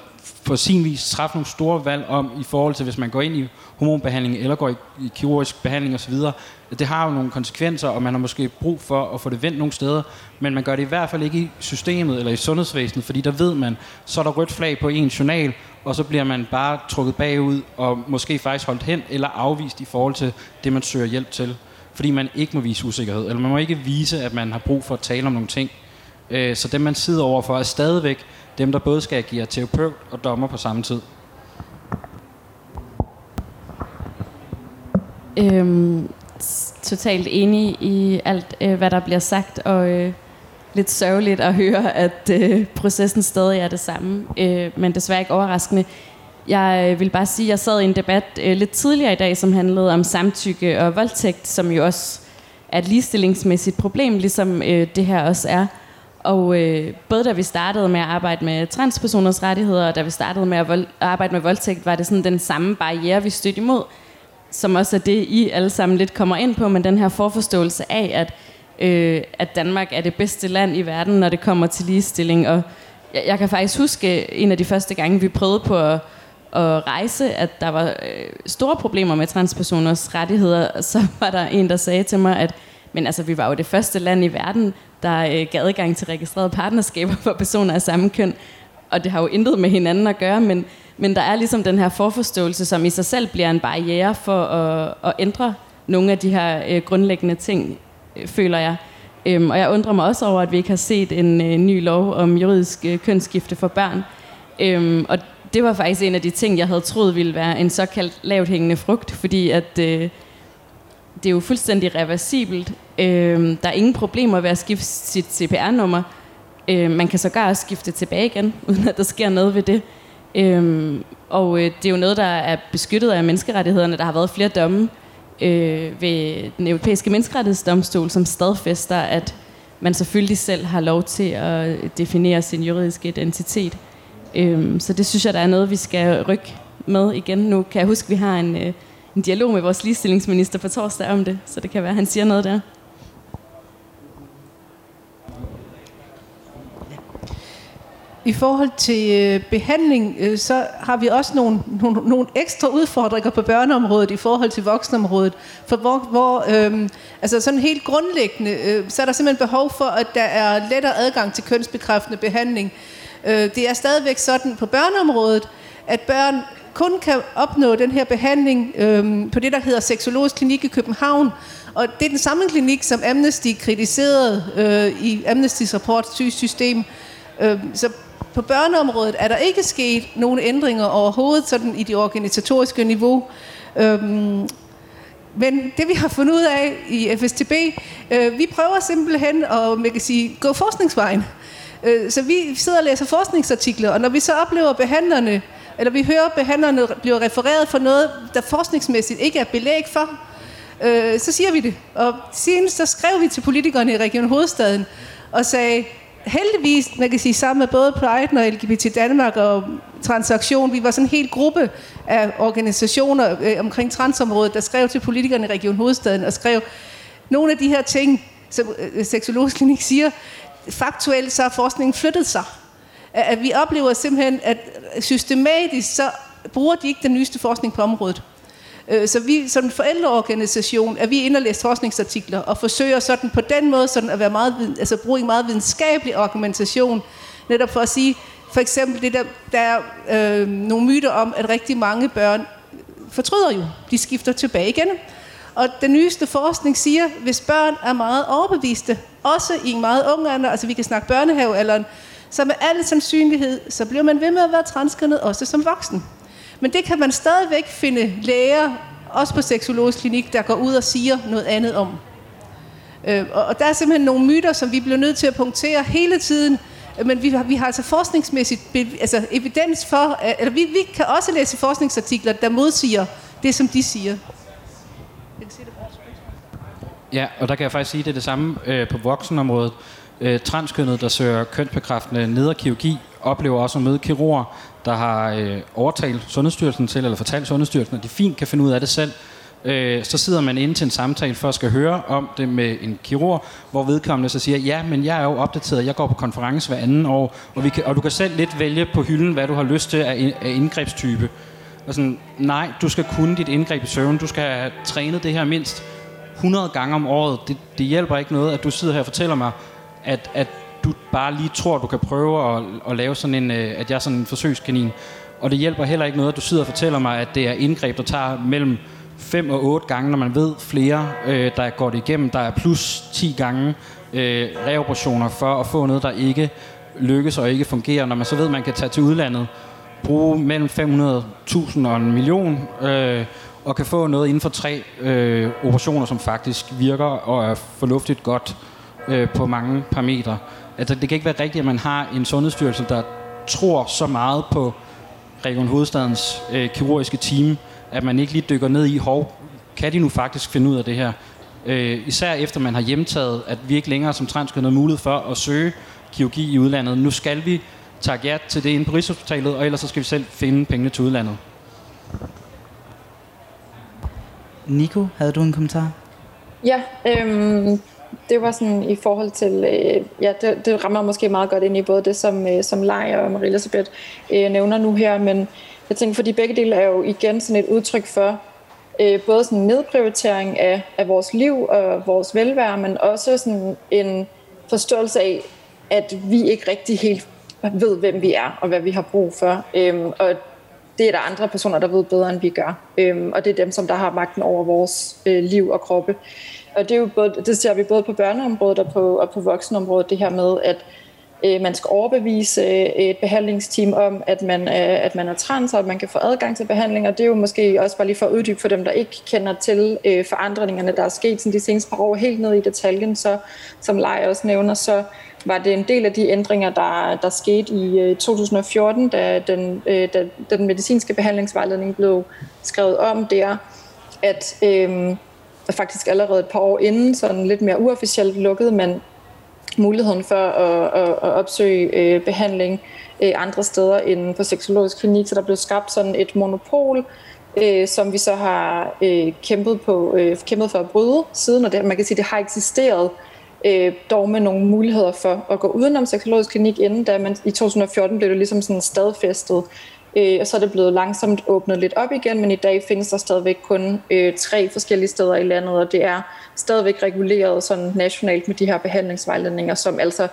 på sin vis træffe nogle store valg om, i forhold til, hvis man går ind i hormonbehandling, eller går i, i kirurgisk behandling osv., det har jo nogle konsekvenser, og man har måske brug for at få det vendt nogle steder, men man gør det i hvert fald ikke i systemet eller i sundhedsvæsenet, fordi der ved man, så er der rødt flag på en journal, og så bliver man bare trukket bagud, og måske faktisk holdt hen eller afvist i forhold til det, man søger hjælp til. Fordi man ikke må vise usikkerhed, eller man må ikke vise, at man har brug for at tale om nogle ting. Øh, så dem, man sidder overfor, er stadigvæk dem, der både skal agere terapeut og dommer på samme tid. Øhm, totalt enig i alt, øh, hvad der bliver sagt, og øh, lidt sørgeligt at høre, at øh, processen stadig er det samme, øh, men desværre ikke overraskende. Jeg øh, vil bare sige, at jeg sad i en debat øh, lidt tidligere i dag, som handlede om samtykke og voldtægt, som jo også er et ligestillingsmæssigt problem, ligesom øh, det her også er. Og øh, både da vi startede med at arbejde med transpersoners rettigheder, og da vi startede med at vold- arbejde med voldtægt, var det sådan den samme barriere, vi stødte imod, som også er det, I alle sammen lidt kommer ind på, men den her forforståelse af, at, øh, at Danmark er det bedste land i verden, når det kommer til ligestilling. Og jeg, jeg kan faktisk huske en af de første gange, vi prøvede på at, at rejse, at der var øh, store problemer med transpersoners rettigheder, så var der en, der sagde til mig, at men altså, vi var jo det første land i verden, der øh, gav adgang til registrerede partnerskaber for personer af samme køn. Og det har jo intet med hinanden at gøre, men, men der er ligesom den her forforståelse, som i sig selv bliver en barriere for at, at ændre nogle af de her øh, grundlæggende ting, øh, føler jeg. Øhm, og jeg undrer mig også over, at vi ikke har set en øh, ny lov om juridisk øh, kønsskifte for børn. Øhm, og det var faktisk en af de ting, jeg havde troet ville være en såkaldt lavt hængende frugt, fordi at... Øh, det er jo fuldstændig reversibelt. Øh, der er ingen problemer ved at skifte sit CPR-nummer. Øh, man kan sågar også skifte tilbage igen, uden at der sker noget ved det. Øh, og øh, det er jo noget, der er beskyttet af menneskerettighederne. Der har været flere domme øh, ved den europæiske menneskerettighedsdomstol, som stadfæster, at man selvfølgelig selv har lov til at øh, definere sin juridiske identitet. Øh, så det synes jeg, der er noget, vi skal rykke med igen. Nu kan jeg huske, at vi har en... Øh, en dialog med vores ligestillingsminister på torsdag om det, så det kan være, at han siger noget der. I forhold til øh, behandling, øh, så har vi også nogle, nogle, nogle ekstra udfordringer på børneområdet i forhold til voksenområdet. For hvor, hvor øhm, altså sådan helt grundlæggende, øh, så er der simpelthen behov for, at der er lettere adgang til kønsbekræftende behandling. Øh, det er stadigvæk sådan på børneområdet, at børn kun kan opnå den her behandling øh, på det, der hedder Seksologisk Klinik i København. Og det er den samme klinik, som Amnesty kritiserede øh, i Amnestys rapport Sygesystem. Øh, så på børneområdet er der ikke sket nogen ændringer overhovedet sådan i det organisatoriske niveau. Øh, men det vi har fundet ud af i FSTB, øh, vi prøver simpelthen at man kan sige, gå forskningsvejen. Øh, så vi sidder og læser forskningsartikler, og når vi så oplever behandlerne, eller vi hører behandlerne bliver refereret for noget, der forskningsmæssigt ikke er belæg for, øh, så siger vi det. Og senest så skrev vi til politikerne i Region Hovedstaden og sagde, heldigvis, man kan sige, sammen med både Pride og LGBT Danmark og Transaktion, vi var sådan en hel gruppe af organisationer øh, omkring transområdet, der skrev til politikerne i Region Hovedstaden og skrev, nogle af de her ting, som øh, Seksologisk Klinik siger, faktuelt så har forskningen flyttet sig at vi oplever simpelthen, at systematisk så bruger de ikke den nyeste forskning på området. Øh, så vi som forældreorganisation er vi inde og læse forskningsartikler og forsøger sådan på den måde sådan at være meget, altså bruge en meget videnskabelig argumentation, netop for at sige, for eksempel det der, der er øh, nogle myter om, at rigtig mange børn fortryder jo, de skifter tilbage igen. Og den nyeste forskning siger, hvis børn er meget overbeviste, også i en meget ung alder, altså vi kan snakke børnehavealderen, så med al sandsynlighed, så bliver man ved med at være transkønnet også som voksen. Men det kan man stadigvæk finde læger, også på seksologisk klinik, der går ud og siger noget andet om. Øh, og der er simpelthen nogle myter, som vi bliver nødt til at punktere hele tiden, men vi har, vi har altså forskningsmæssigt altså evidens for, eller vi, vi kan også læse forskningsartikler, der modsiger det, som de siger. Ja, og der kan jeg faktisk sige, at det er det samme øh, på voksenområdet. Øh, transkønnet, der søger kønsbekræftende nederkirurgi, oplever også at møde kirurger, der har øh, overtalt Sundhedsstyrelsen til, eller fortalt Sundhedsstyrelsen, at de fint kan finde ud af det selv. Øh, så sidder man inde til en samtale for at skal høre om det med en kirurg, hvor vedkommende så siger, ja, men jeg er jo opdateret, jeg går på konference hver anden år, og, vi kan, og du kan selv lidt vælge på hylden, hvad du har lyst til af, af indgrebstype. Og sådan, nej, du skal kunne dit indgreb i søvn, du skal have trænet det her mindst 100 gange om året. Det, det hjælper ikke noget, at du sidder her og fortæller mig, at, at du bare lige tror, du kan prøve at, at lave sådan en, øh, at jeg er sådan en forsøgskanin. Og det hjælper heller ikke noget, at du sidder og fortæller mig, at det er indgreb, der tager mellem 5 og 8 gange, når man ved flere, øh, der går det igennem. Der er plus 10 gange øh, reoperationer for at få noget, der ikke lykkes og ikke fungerer. Når man så ved, at man kan tage til udlandet, bruge mellem 500.000 og en million, øh, og kan få noget inden for tre øh, operationer, som faktisk virker og er fornuftigt godt øh, på mange parametre. Altså, det kan ikke være rigtigt, at man har en sundhedsstyrelse, der tror så meget på Region Hovedstadens øh, kirurgiske team, at man ikke lige dykker ned i, hov, kan de nu faktisk finde ud af det her? Øh, især efter man har hjemtaget, at vi ikke længere som transkønnet har mulighed for at søge kirurgi i udlandet. Nu skal vi tage ja til det inde på Rigshospitalet, og ellers så skal vi selv finde pengene til udlandet. Nico, havde du en kommentar? Ja, øhm, det var sådan i forhold til, øh, ja, det, det rammer måske meget godt ind i både det, som, øh, som Leia og Marie Elisabeth øh, nævner nu her, men jeg tænker, fordi begge dele er jo igen sådan et udtryk for øh, både sådan en nedprioritering af, af vores liv og vores velvære, men også sådan en forståelse af, at vi ikke rigtig helt ved, hvem vi er og hvad vi har brug for. Øhm, og det er der andre personer, der ved bedre, end vi gør. Øhm, og det er dem, som der har magten over vores øh, liv og kroppe. Og det, er jo både, det ser vi både på børneområdet og på, og på voksenområdet, det her med, at øh, man skal overbevise øh, et behandlingsteam om, at man, øh, at man er trans, og at man kan få adgang til behandling. Og det er jo måske også bare lige for at uddybe for dem, der ikke kender til øh, forandringerne, der er sket sådan de seneste par år, helt ned i detaljen. Så som Leia også nævner, så var det en del af de ændringer, der, der skete i øh, 2014, da den, øh, da den medicinske behandlingsvejledning blev skrevet om der, at øh, faktisk allerede et par år inden, sådan lidt mere uofficielt lukkede man muligheden for at, at, at opsøge øh, behandling øh, andre steder end på seksologisk klinik, så der blev skabt sådan et monopol, øh, som vi så har øh, kæmpet, på, øh, kæmpet for at bryde siden, og det, man kan sige, det har eksisteret øh, dog med nogle muligheder for at gå udenom seksologisk klinik inden, da man i 2014 blev det ligesom sådan stadfæstet, øh, og så er det blevet langsomt åbnet lidt op igen, men i dag findes der stadigvæk kun øh, tre forskellige steder i landet, og det er stadigvæk reguleret sådan nationalt med de her behandlingsvejledninger, som altså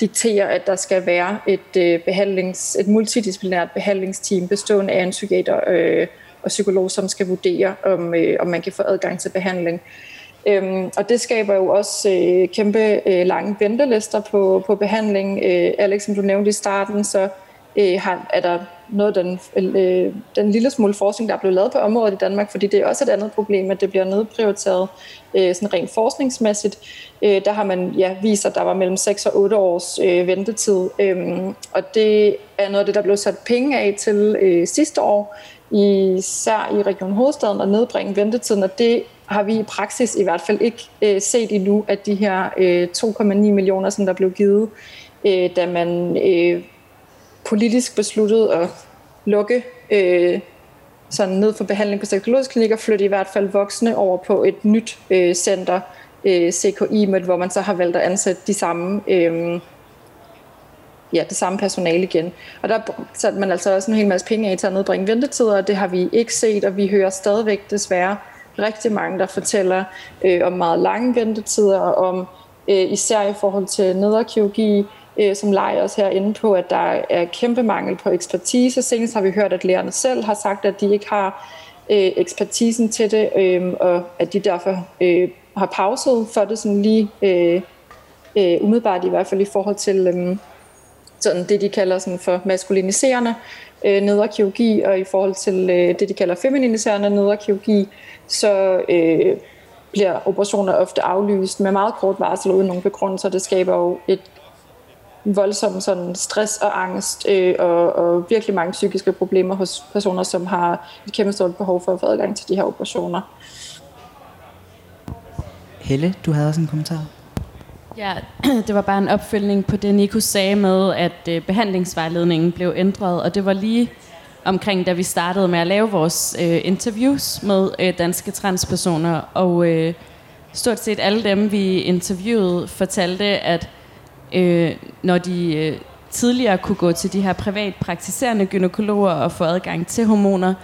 dikterer, at der skal være et, øh, behandlings, et multidisciplinært behandlingsteam bestående af en psykiater øh, og psykolog, som skal vurdere, om, øh, om man kan få adgang til behandling. Øhm, og det skaber jo også øh, kæmpe øh, lange ventelister på, på behandling. Øh, Alex, som du nævnte i starten, så øh, har, er der noget af den, øh, den lille smule forskning, der er blevet lavet på området i Danmark, fordi det er også et andet problem, at det bliver nedprioriteret øh, sådan rent forskningsmæssigt. Øh, der har man ja, vist, at der var mellem 6 og 8 års øh, ventetid, øh, og det er noget af det, der blev sat penge af til øh, sidste år, især i Region Hovedstaden, at nedbringe ventetiden, og det har vi i praksis i hvert fald ikke øh, set endnu, at de her øh, 2,9 millioner, som der blev givet, øh, da man øh, politisk besluttet at lukke øh, sådan ned for behandling på seksologsk klinik og flytte i hvert fald voksne over på et nyt øh, center, øh, CKI, med, hvor man så har valgt at ansætte de samme, øh, ja, det samme personale igen. Og der satte man altså også en hel masse penge af til at nedbringe ventetider, og det har vi ikke set, og vi hører stadigvæk desværre rigtig mange, der fortæller øh, om meget lange ventetider, og om øh, især i forhold til nederkirurgi, øh, som leger også herinde på, at der er kæmpe mangel på ekspertise. Senest har vi hørt, at lærerne selv har sagt, at de ikke har øh, ekspertisen til det, øh, og at de derfor øh, har pauset for det sådan lige øh, øh, umiddelbart i hvert fald i forhold til øh, sådan det, de kalder sådan for maskuliniserende øh, nederkirurgi, og i forhold til øh, det, de kalder femininiserende nederkirurgi, så øh, bliver operationer ofte aflyst med meget kort varsel uden nogen begrundelse, det skaber jo et voldsom sådan stress og angst øh, og, og virkelig mange psykiske problemer hos personer, som har et kæmpe stort behov for at få adgang til de her operationer. Helle, du havde også en kommentar. Ja, det var bare en opfølgning på det, Nico sagde med, at øh, behandlingsvejledningen blev ændret, og det var lige omkring, da vi startede med at lave vores øh, interviews med øh, danske transpersoner, og øh, stort set alle dem, vi interviewede, fortalte, at øh, når de øh, tidligere kunne gå til de her privat praktiserende gynekologer og få adgang til hormoner,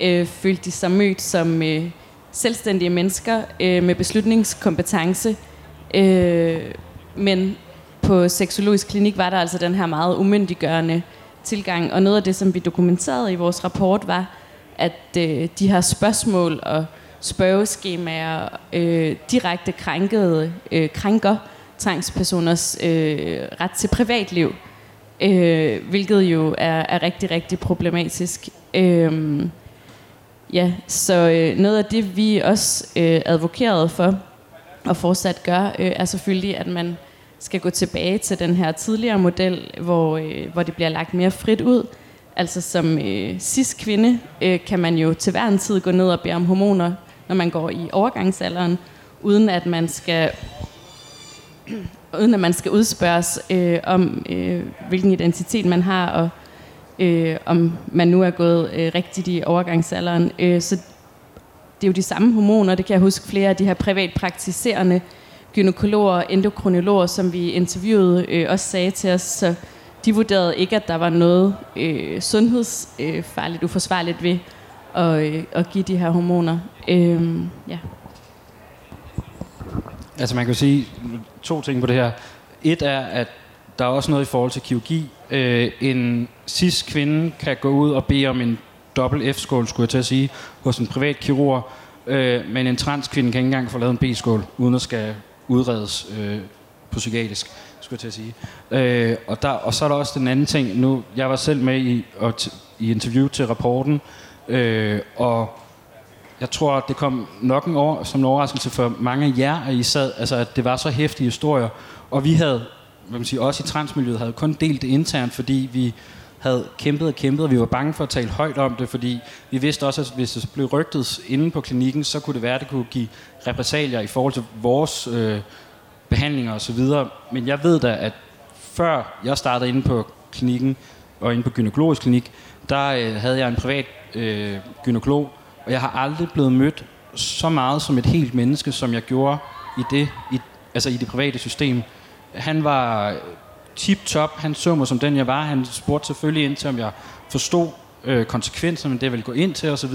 øh, følte de sig mødt som øh, selvstændige mennesker øh, med beslutningskompetence. Øh, men på seksologisk klinik var der altså den her meget umyndiggørende tilgang, og noget af det, som vi dokumenterede i vores rapport, var, at øh, de her spørgsmål og spørgeskemaer øh, direkte krænkede, øh, krænker transpersoners øh, ret til privatliv, øh, hvilket jo er, er rigtig, rigtig problematisk. Øh, ja, så øh, noget af det, vi også øh, advokerede for, og fortsat gør, øh, er selvfølgelig, at man skal gå tilbage til den her tidligere model, hvor, øh, hvor det bliver lagt mere frit ud. Altså som øh, cis-kvinde øh, kan man jo til hver en tid gå ned og bede om hormoner, når man går i overgangsalderen, uden at man skal uden at man skal udspørges øh, om, øh, hvilken identitet man har, og øh, om man nu er gået øh, rigtigt i overgangsalderen. Øh, så det er jo de samme hormoner, det kan jeg huske flere af de her privatpraktiserende gynekologer og endokrinologer, som vi interviewede, øh, også sagde til os, så de vurderede ikke, at der var noget øh, sundhedsfarligt, øh, uforsvarligt ved at, øh, at give de her hormoner. Øh, ja. Altså man kan sige to ting på det her. Et er, at der er også noget i forhold til kirurgi. Øh, en cis-kvinde kan gå ud og bede om en dobbelt F-skål, skulle jeg til at sige, hos en privat kirurg, øh, men en transkvinde kan ikke engang få lavet en B-skål, uden at skal udredes øh, på psykiatrisk, skulle jeg til at sige. Øh, og, der, og så er der også den anden ting. Nu, jeg var selv med i, og i interview til rapporten, øh, og jeg tror, det kom nok en år som en overraskelse for mange af jer, at I sad, altså at det var så hæftige historier. Og vi havde, hvad man siger, også i transmiljøet, havde kun delt det internt, fordi vi havde kæmpet og kæmpet, og vi var bange for at tale højt om det, fordi vi vidste også, at hvis det blev rygtet inde på klinikken, så kunne det være, at det kunne give repressalier i forhold til vores øh, behandlinger osv. Men jeg ved da, at før jeg startede inde på klinikken, og inde på gynækologisk klinik, der øh, havde jeg en privat øh, gynekolog, og jeg har aldrig blevet mødt så meget som et helt menneske, som jeg gjorde i det, i, altså i det private system. Han var tip-top. Han så mig som den, jeg var. Han spurgte selvfølgelig ind til, om jeg forstod øh, konsekvenserne, det jeg ville gå ind til osv.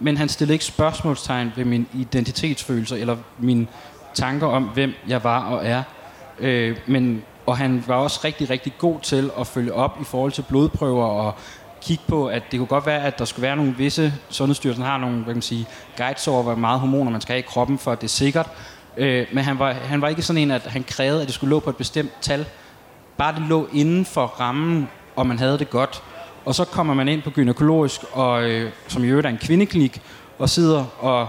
Men han stillede ikke spørgsmålstegn ved min identitetsfølelse eller mine tanker om, hvem jeg var og er. Øh, men, og han var også rigtig, rigtig god til at følge op i forhold til blodprøver og kigge på, at det kunne godt være, at der skulle være nogle visse, sundhedsstyrelsen har nogle hvad kan man sige, guides over, hvor meget hormoner man skal have i kroppen, for at det er sikkert. Øh, men han var, han var ikke sådan en, at han krævede, at det skulle lå på et bestemt tal. Bare det lå inden for rammen, og man havde det godt. Og så kommer man ind på gynækologisk, og, øh, som i øvrigt er en kvindeklinik, og sidder og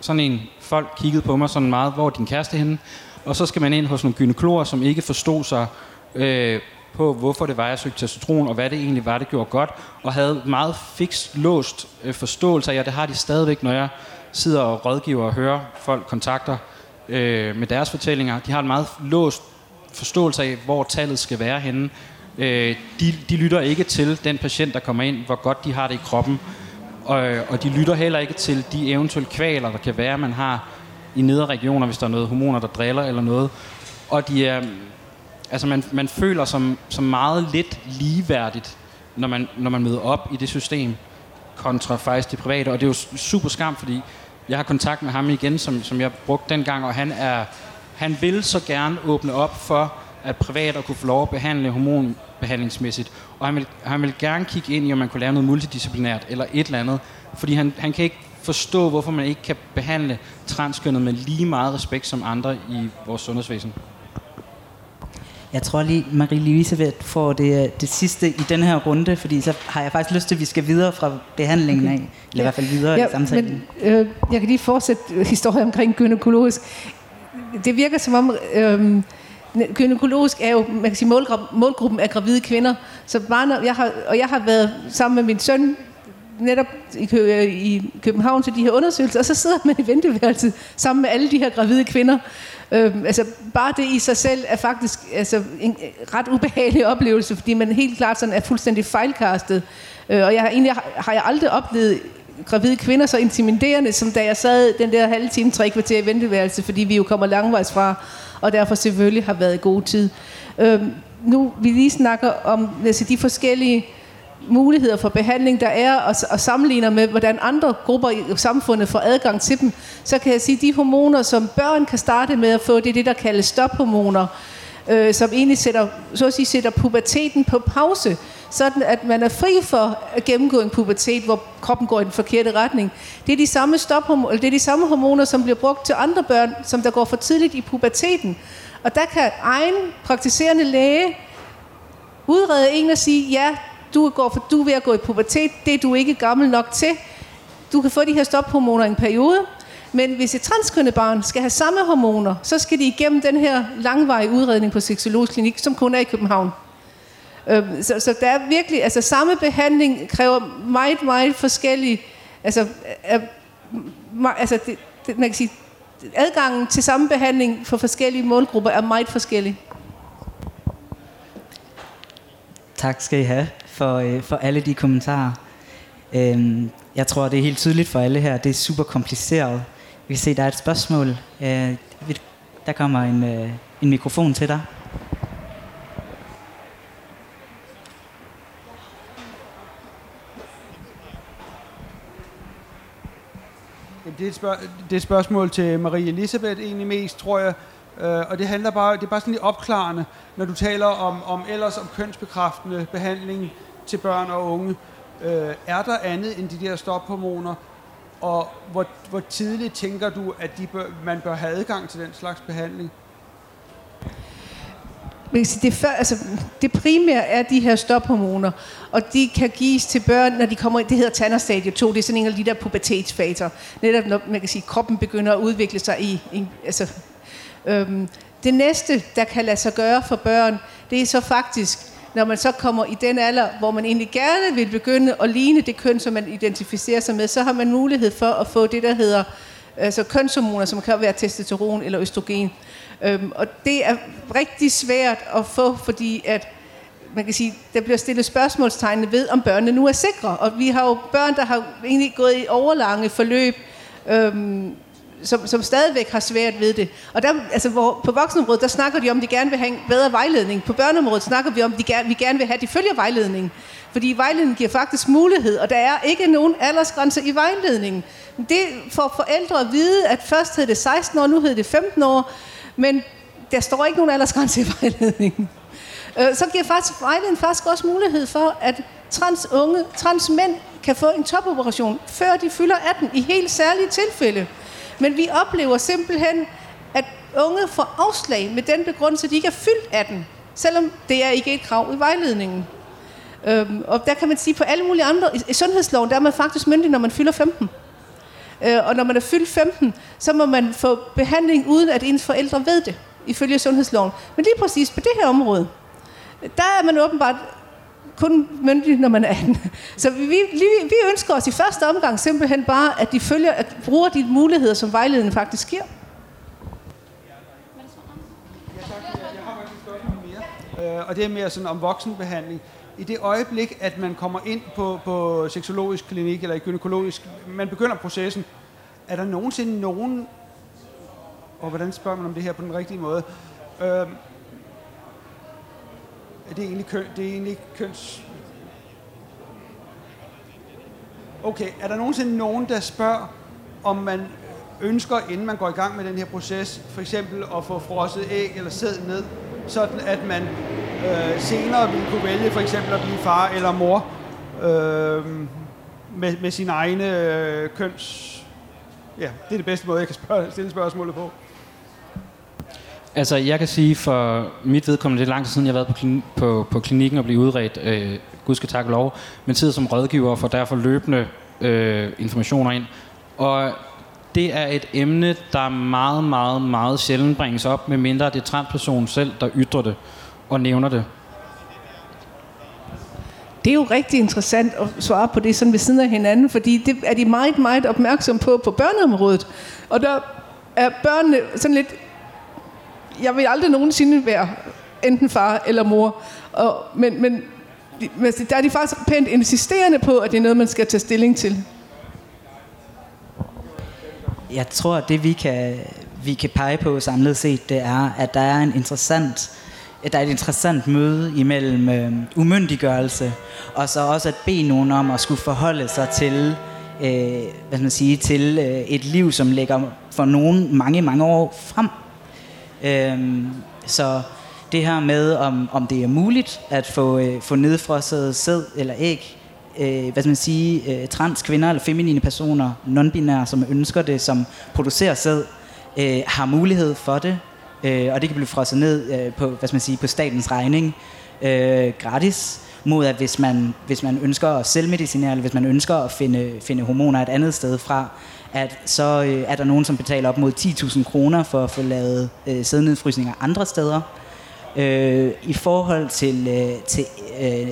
sådan en folk kiggede på mig sådan meget, hvor er din kæreste henne? Og så skal man ind hos nogle gynekologer, som ikke forstod sig øh, på, hvorfor det var, jeg søgte testosteron, og hvad det egentlig var, det gjorde godt, og havde meget fikst låst øh, forståelse af, og det har de stadigvæk, når jeg sidder og rådgiver og hører folk kontakter øh, med deres fortællinger. De har en meget låst forståelse af, hvor tallet skal være henne. Øh, de, de lytter ikke til den patient, der kommer ind, hvor godt de har det i kroppen. Og, øh, og de lytter heller ikke til de eventuelle kvaler, der kan være, man har i nedre regioner, hvis der er noget hormoner, der driller eller noget. Og de er, altså man, man føler som, som meget lidt ligeværdigt, når man, når man møder op i det system, kontra faktisk det private. Og det er jo super skam, fordi jeg har kontakt med ham igen, som, som jeg brugte dengang, og han er han vil så gerne åbne op for, at privater kunne få lov at behandle hormonbehandlingsmæssigt. Og han vil, han vil gerne kigge ind i, om man kunne lave noget multidisciplinært eller et eller andet. Fordi han, han kan ikke forstå, hvorfor man ikke kan behandle transkønnet med lige meget respekt som andre i vores sundhedsvæsen. Jeg tror lige, Marie-Louise vil få det, det sidste i den her runde, fordi så har jeg faktisk lyst til, at vi skal videre fra behandlingen af, eller ja. i hvert fald videre ja, i samtalen. Men, øh, jeg kan lige fortsætte historien omkring gynækologisk det virker som om, øhm, gynækologisk er jo man kan sige, målgruppen, målgruppen af gravide kvinder. Så bare når jeg har, og jeg har været sammen med min søn netop i, i København til de her undersøgelser, og så sidder man i venteværelset sammen med alle de her gravide kvinder. Øhm, altså bare det i sig selv er faktisk altså, en øh, ret ubehagelig oplevelse, fordi man helt klart sådan er fuldstændig fejlkastet. Øh, og jeg har, egentlig har jeg aldrig oplevet gravide kvinder så intimiderende, som da jeg sad den der halve time, tre kvarter i venteværelse, fordi vi jo kommer langvejs fra, og derfor selvfølgelig har været i god tid. Øhm, nu vi lige snakker om altså, de forskellige muligheder for behandling, der er, og, og sammenligner med, hvordan andre grupper i samfundet får adgang til dem, så kan jeg sige, at de hormoner, som børn kan starte med at få, det er det, der kaldes stophormoner, øh, som egentlig sætter, så at sige, sætter puberteten på pause, sådan at man er fri for at gennemgå en pubertet, hvor kroppen går i den forkerte retning. Det er de samme, stophormoner, det er de samme hormoner, som bliver brugt til andre børn, som der går for tidligt i puberteten. Og der kan egen praktiserende læge udrede en og sige, ja, du, går for, du er ved at gå i pubertet, det er du ikke gammel nok til. Du kan få de her stophormoner i en periode, men hvis et transkønnet barn skal have samme hormoner, så skal de igennem den her langvarige udredning på seksologisk klinik, som kun er i København. Øhm, så, så der er virkelig, altså samme behandling kræver meget, meget forskellige, altså, øh, øh, altså det, det, man kan sige, adgangen til samme behandling for forskellige målgrupper er meget forskellig. Tak skal I have for, øh, for alle de kommentarer. Øhm, jeg tror, det er helt tydeligt for alle her. Det er super kompliceret. Vi kan se, der er et spørgsmål. Øh, der kommer en, øh, en mikrofon til dig. Det er, et spørg- det er et spørgsmål til Marie Elisabeth egentlig mest, tror jeg. Øh, og det handler bare, det er bare sådan lidt opklarende, når du taler om, om ellers om kønsbekræftende behandling til børn og unge. Øh, er der andet end de der stophormoner? Og hvor, hvor tidligt tænker du, at de bør, man bør have adgang til den slags behandling? det, før, altså, det primære er de her stophormoner, og de kan gives til børn, når de kommer ind. Det hedder tanderstadie 2, det er sådan en af de der pubertetsfaser. Netop når man kan sige, kroppen begynder at udvikle sig i... i altså, øhm, det næste, der kan lade sig gøre for børn, det er så faktisk, når man så kommer i den alder, hvor man egentlig gerne vil begynde at ligne det køn, som man identificerer sig med, så har man mulighed for at få det, der hedder altså kønshormoner, som kan være testosteron eller østrogen. Øhm, og det er rigtig svært at få, fordi at man kan sige, der bliver stillet spørgsmålstegn ved, om børnene nu er sikre. Og vi har jo børn, der har egentlig gået i overlange forløb, øhm, som, som stadigvæk har svært ved det. Og der, altså, hvor, på voksenområdet, der snakker de om, at de gerne vil have en bedre vejledning. På børneområdet snakker vi om, at de gerne, vi gerne vil have, at de følger vejledningen. Fordi vejledningen giver faktisk mulighed, og der er ikke nogen aldersgrænse i vejledningen. Det får forældre at vide, at først hed det 16 år, nu hed det 15 år, men der står ikke nogen aldersgrænse i vejledningen. Øh, så giver faktisk vejledningen faktisk også mulighed for, at trans unge, trans mænd kan få en topoperation, før de fylder 18, i helt særlige tilfælde. Men vi oplever simpelthen, at unge får afslag med den begrundelse, at de ikke er fyldt 18, selvom det er ikke et krav i vejledningen. Øhm, og der kan man sige, på alle mulige andre, i, i sundhedsloven, der er man faktisk myndig, når man fylder 15. Øh, og når man er fyldt 15, så må man få behandling, uden at ens forældre ved det, ifølge sundhedsloven. Men lige præcis på det her område, der er man åbenbart kun myndig, når man er 18. Så vi, vi, vi ønsker os i første omgang simpelthen bare, at de følger, at bruger de muligheder, som vejledningen faktisk giver. Øh, og det er mere sådan om voksenbehandling. I det øjeblik, at man kommer ind på, på seksologisk klinik eller i gynækologisk, man begynder processen, er der nogensinde nogen, og hvordan spørger man om det her på den rigtige måde, øh, er det egentlig, køn, det er egentlig køns... Okay, er der nogensinde nogen, der spørger, om man ønsker, inden man går i gang med den her proces, for eksempel at få frosset æg eller sæd ned, sådan at man øh, senere vil kunne vælge for eksempel at blive far eller mor øh, med, med sin egne øh, køns... Ja, det er det bedste måde, jeg kan spørge, stille spørgsmålet på. Altså, jeg kan sige for mit vedkommende, det er lang tid siden, jeg har været på, klin- på, på klinikken og blive udredt, øh, gud skal tak lov, men tid som rådgiver for derfor løbende øh, informationer ind. Og det er et emne, der meget, meget, meget sjældent bringes op, medmindre det er transpersonen selv, der ytrer det og nævner det. det er jo rigtig interessant at svare på det sådan ved siden af hinanden, fordi det er de meget, meget opmærksom på på børneområdet. Og der er børnene sådan lidt... Jeg vil aldrig nogensinde være enten far eller mor. Og, men, men der er de faktisk pænt insisterende på, at det er noget, man skal tage stilling til. Jeg tror, at det vi kan, vi kan pege på samlet set, det er, at der er en interessant der er et interessant møde imellem øh, umyndiggørelse, og så også at bede nogen om at skulle forholde sig til, øh, hvad skal man sige, til øh, et liv, som ligger for nogen mange, mange år frem. Øh, så det her med, om, om det er muligt at få, øh, få nedfrosset sæd eller æg, øh, hvad skal man sige, øh, trans kvinder eller feminine personer, non-binære, som ønsker det, som producerer sæd, øh, har mulighed for det, øh, og det kan blive frosset ned øh, på, hvad skal man sige, på statens regning øh, gratis, mod at hvis man, hvis man ønsker at selvmedicinere, eller hvis man ønsker at finde, finde hormoner et andet sted fra, at så øh, er der nogen, som betaler op mod 10.000 kroner for at få lavet øh, sædnedfrysninger andre steder. Øh, I forhold til, øh, til øh,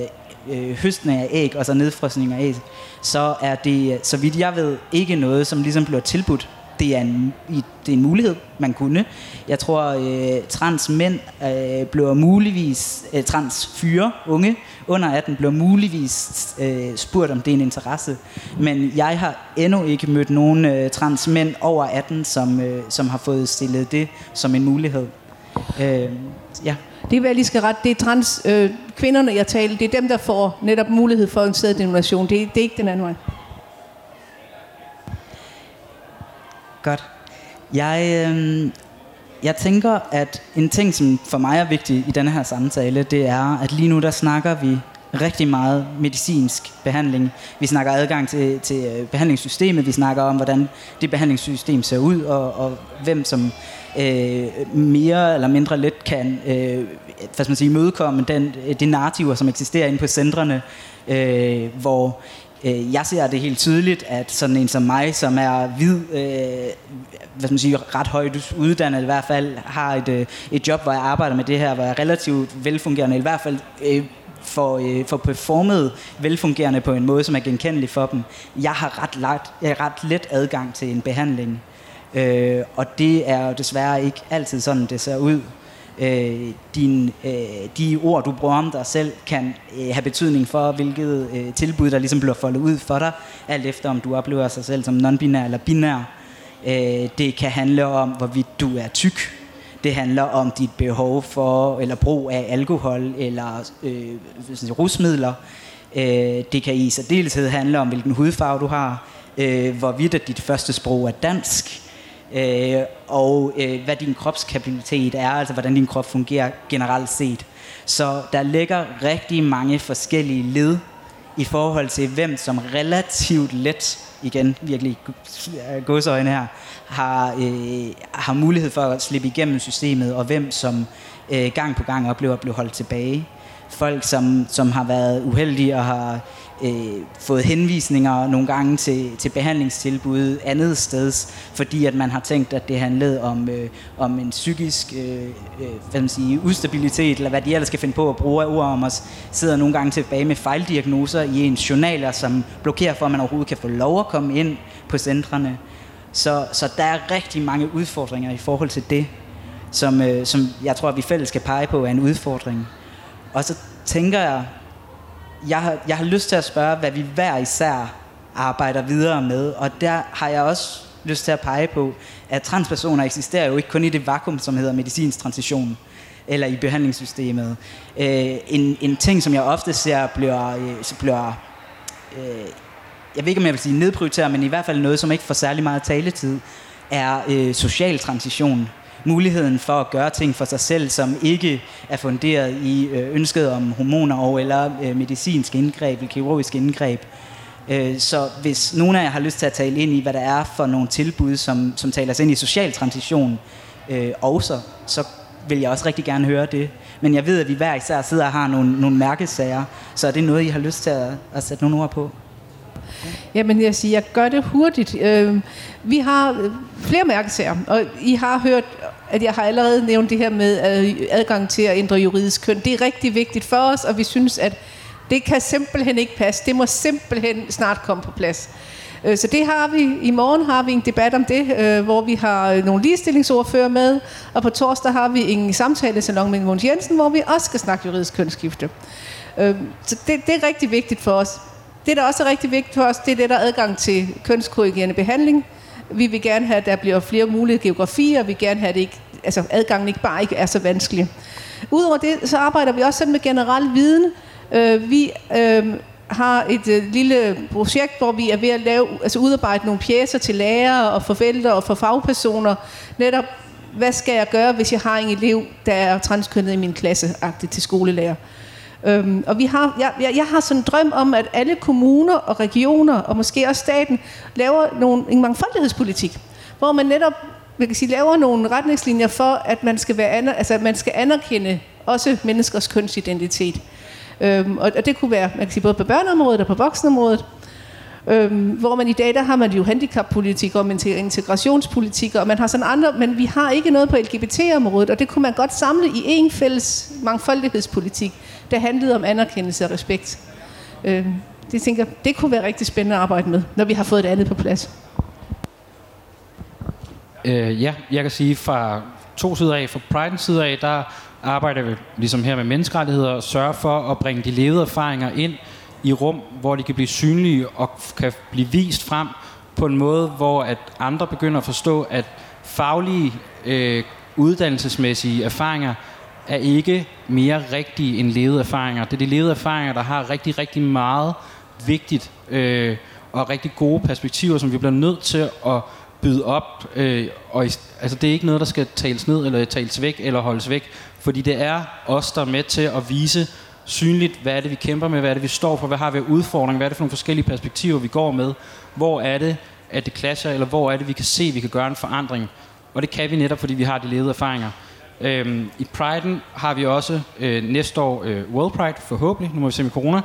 øh, høsten af æg og så nedfrysning af æg, så er det, så vidt jeg ved, ikke noget, som ligesom bliver tilbudt det er en, det er en mulighed, man kunne. Jeg tror, øh, trans mænd øh, bliver muligvis, øh, trans fyre, unge under 18, bliver muligvis øh, spurgt, om det er en interesse. Men jeg har endnu ikke mødt nogen øh, trans mænd over 18, som, øh, som har fået stillet det som en mulighed. Øh, ja. Det er jeg lige skal ret. Det er trans øh, kvinderne, jeg taler. Det er dem, der får netop mulighed for en sæddonation. Det, det er ikke den anden vej. Godt. Jeg, øh, jeg tænker, at en ting, som for mig er vigtig i denne her samtale, det er, at lige nu der snakker vi rigtig meget medicinsk behandling. Vi snakker adgang til, til øh, behandlingssystemet, vi snakker om, hvordan det behandlingssystem ser ud, og, og hvem som øh, mere eller mindre let kan øh, hvad skal man sige, imødekomme den, det narrativer, som eksisterer inde på centrene, øh, hvor Øh, jeg ser det helt tydeligt, at sådan en som mig, som er hvid, øh, hvad skal man sige, ret højt uddannet i hvert fald, har et, øh, et job, hvor jeg arbejder med det her, hvor jeg er relativt velfungerende, i hvert fald øh, for, øh, for performet velfungerende på en måde, som er genkendelig for dem. Jeg har ret, lagt, jeg har ret let adgang til en behandling, øh, og det er jo desværre ikke altid sådan, det ser ud øh, din, øh, de ord, du bruger om dig selv, kan øh, have betydning for, hvilket øh, tilbud, der ligesom bliver foldet ud for dig, alt efter om du oplever sig selv som non-binær eller binær. Øh, det kan handle om, hvorvidt du er tyk. Det handler om dit behov for, eller brug af alkohol eller øh, rusmidler. Øh, det kan i særdeleshed handle om, hvilken hudfarve du har, øh, hvorvidt at dit første sprog er dansk, øh, og øh, hvad din kropskapabilitet er, altså hvordan din krop fungerer generelt set. Så der ligger rigtig mange forskellige led i forhold til, hvem som relativt let, igen virkelig øh, godsøjne her, har, øh, har mulighed for at slippe igennem systemet, og hvem som øh, gang på gang oplever at blive holdt tilbage. Folk, som, som har været uheldige og har øh, fået henvisninger nogle gange til, til behandlingstilbud andet sted, fordi at man har tænkt, at det handlede om, øh, om en psykisk øh, øh, hvad man siger, ustabilitet, eller hvad de ellers skal finde på at bruge af ord om os, sidder nogle gange tilbage med fejldiagnoser i ens journaler, som blokerer for, at man overhovedet kan få lov at komme ind på centrene. Så, så der er rigtig mange udfordringer i forhold til det, som, øh, som jeg tror, at vi fælles skal pege på er en udfordring. Og så tænker jeg, jeg har, jeg har lyst til at spørge, hvad vi hver især arbejder videre med. Og der har jeg også lyst til at pege på, at transpersoner eksisterer jo ikke kun i det vakuum, som hedder medicinsk transition eller i behandlingssystemet. Øh, en, en ting, som jeg ofte ser bliver, øh, bliver øh, jeg ved ikke, om jeg vil sige nedprioriteret, men i hvert fald noget, som ikke får særlig meget taletid, er øh, social transition muligheden for at gøre ting for sig selv, som ikke er funderet i øh, ønsket om hormoner og eller øh, medicinsk indgreb, eller kirurgisk indgreb. Øh, så hvis nogen af jer har lyst til at tale ind i, hvad der er for nogle tilbud, som, som taler sig ind i social transition også, så vil jeg også rigtig gerne høre det. Men jeg ved, at vi hver især sidder og har nogle, nogle mærkesager, så er det noget, I har lyst til at, at sætte nogle ord på? Jamen, jeg siger, jeg gør det hurtigt. Øh, vi har flere mærkesager, og I har hørt, at jeg har allerede nævnt det her med øh, adgang til at ændre juridisk køn. Det er rigtig vigtigt for os, og vi synes, at Det kan simpelthen ikke passe. Det må simpelthen snart komme på plads. Øh, så det har vi. I morgen har vi en debat om det, øh, hvor vi har nogle ligestillingsordfører med, og på torsdag har vi en samtale salon med Mogens Jensen, hvor vi også skal snakke juridisk kønsskifte. Så det, det er rigtig vigtigt for os. Det, der også er rigtig vigtigt for os, det er det, der er adgang til kønskorrigerende behandling. Vi vil gerne have, at der bliver flere mulige geografier, og vi vil gerne have, at det ikke, altså adgangen ikke bare ikke er så vanskelig. Udover det, så arbejder vi også med generel viden. Øh, vi øh, har et øh, lille projekt, hvor vi er ved at lave, altså udarbejde nogle pjæser til lærere og for forældre og for fagpersoner. Netop, hvad skal jeg gøre, hvis jeg har en elev, der er transkønnet i min klasse, til skolelærer. Øhm, og vi har, jeg, jeg, jeg har sådan en drøm om, at alle kommuner og regioner, og måske også staten, laver nogle, en mangfoldighedspolitik, hvor man netop man kan sige, laver nogle retningslinjer for, at man skal, være aner, altså, at man skal anerkende også menneskers kønsidentitet. Øhm, og, og det kunne være, man kan sige, både på børneområdet og på voksenområdet. Øhm, hvor man i dag, der har man jo handicappolitik og integrationspolitik, og man har sådan andre, men vi har ikke noget på LGBT-området, og det kunne man godt samle i en fælles mangfoldighedspolitik, der handlede om anerkendelse og respekt. Øh, det tænker det kunne være rigtig spændende at arbejde med, når vi har fået det andet på plads. Øh, ja, jeg kan sige fra to sider af, fra Pride's side af, der arbejder vi ligesom her med menneskerettigheder og sørger for at bringe de levede erfaringer ind i rum, hvor de kan blive synlige og kan blive vist frem på en måde, hvor at andre begynder at forstå, at faglige, øh, uddannelsesmæssige erfaringer er ikke mere rigtige end levede erfaringer. Det er de levede erfaringer, der har rigtig, rigtig meget vigtigt øh, og rigtig gode perspektiver, som vi bliver nødt til at byde op. Øh, og i, altså det er ikke noget, der skal tales ned eller tales væk eller holdes væk. Fordi det er os, der er med til at vise synligt, hvad er det, vi kæmper med, hvad er det, vi står for, hvad har vi af udfordringer, hvad er det for nogle forskellige perspektiver, vi går med, hvor er det, at det clasher, eller hvor er det, vi kan se, at vi kan gøre en forandring. Og det kan vi netop, fordi vi har de levede erfaringer. Øhm, I Pride'en har vi også øh, næste år øh, World Pride, forhåbentlig. Nu må vi se med corona.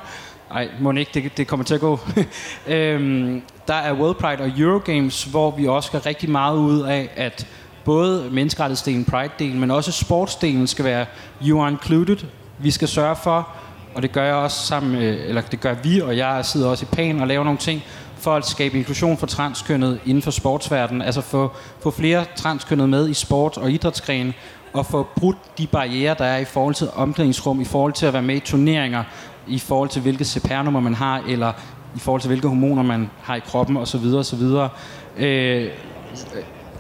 Nej, må ikke, det, det kommer til at gå. øhm, der er World Pride og Eurogames, hvor vi også skal rigtig meget ud af, at både menneskerettighedsdelen, Pride-delen, men også sportsdelen skal være you are included. Vi skal sørge for, og det gør jeg også sammen med, eller det gør vi, og jeg sidder også i PAN og laver nogle ting, for at skabe inklusion for transkønnet inden for sportsverdenen. Altså få, få flere transkønnet med i sport og idrætsgrene, at få brudt de barriere, der er i forhold til omklædningsrum, i forhold til at være med i turneringer, i forhold til hvilket CPR-nummer man har, eller i forhold til hvilke hormoner man har i kroppen osv. osv. Øh,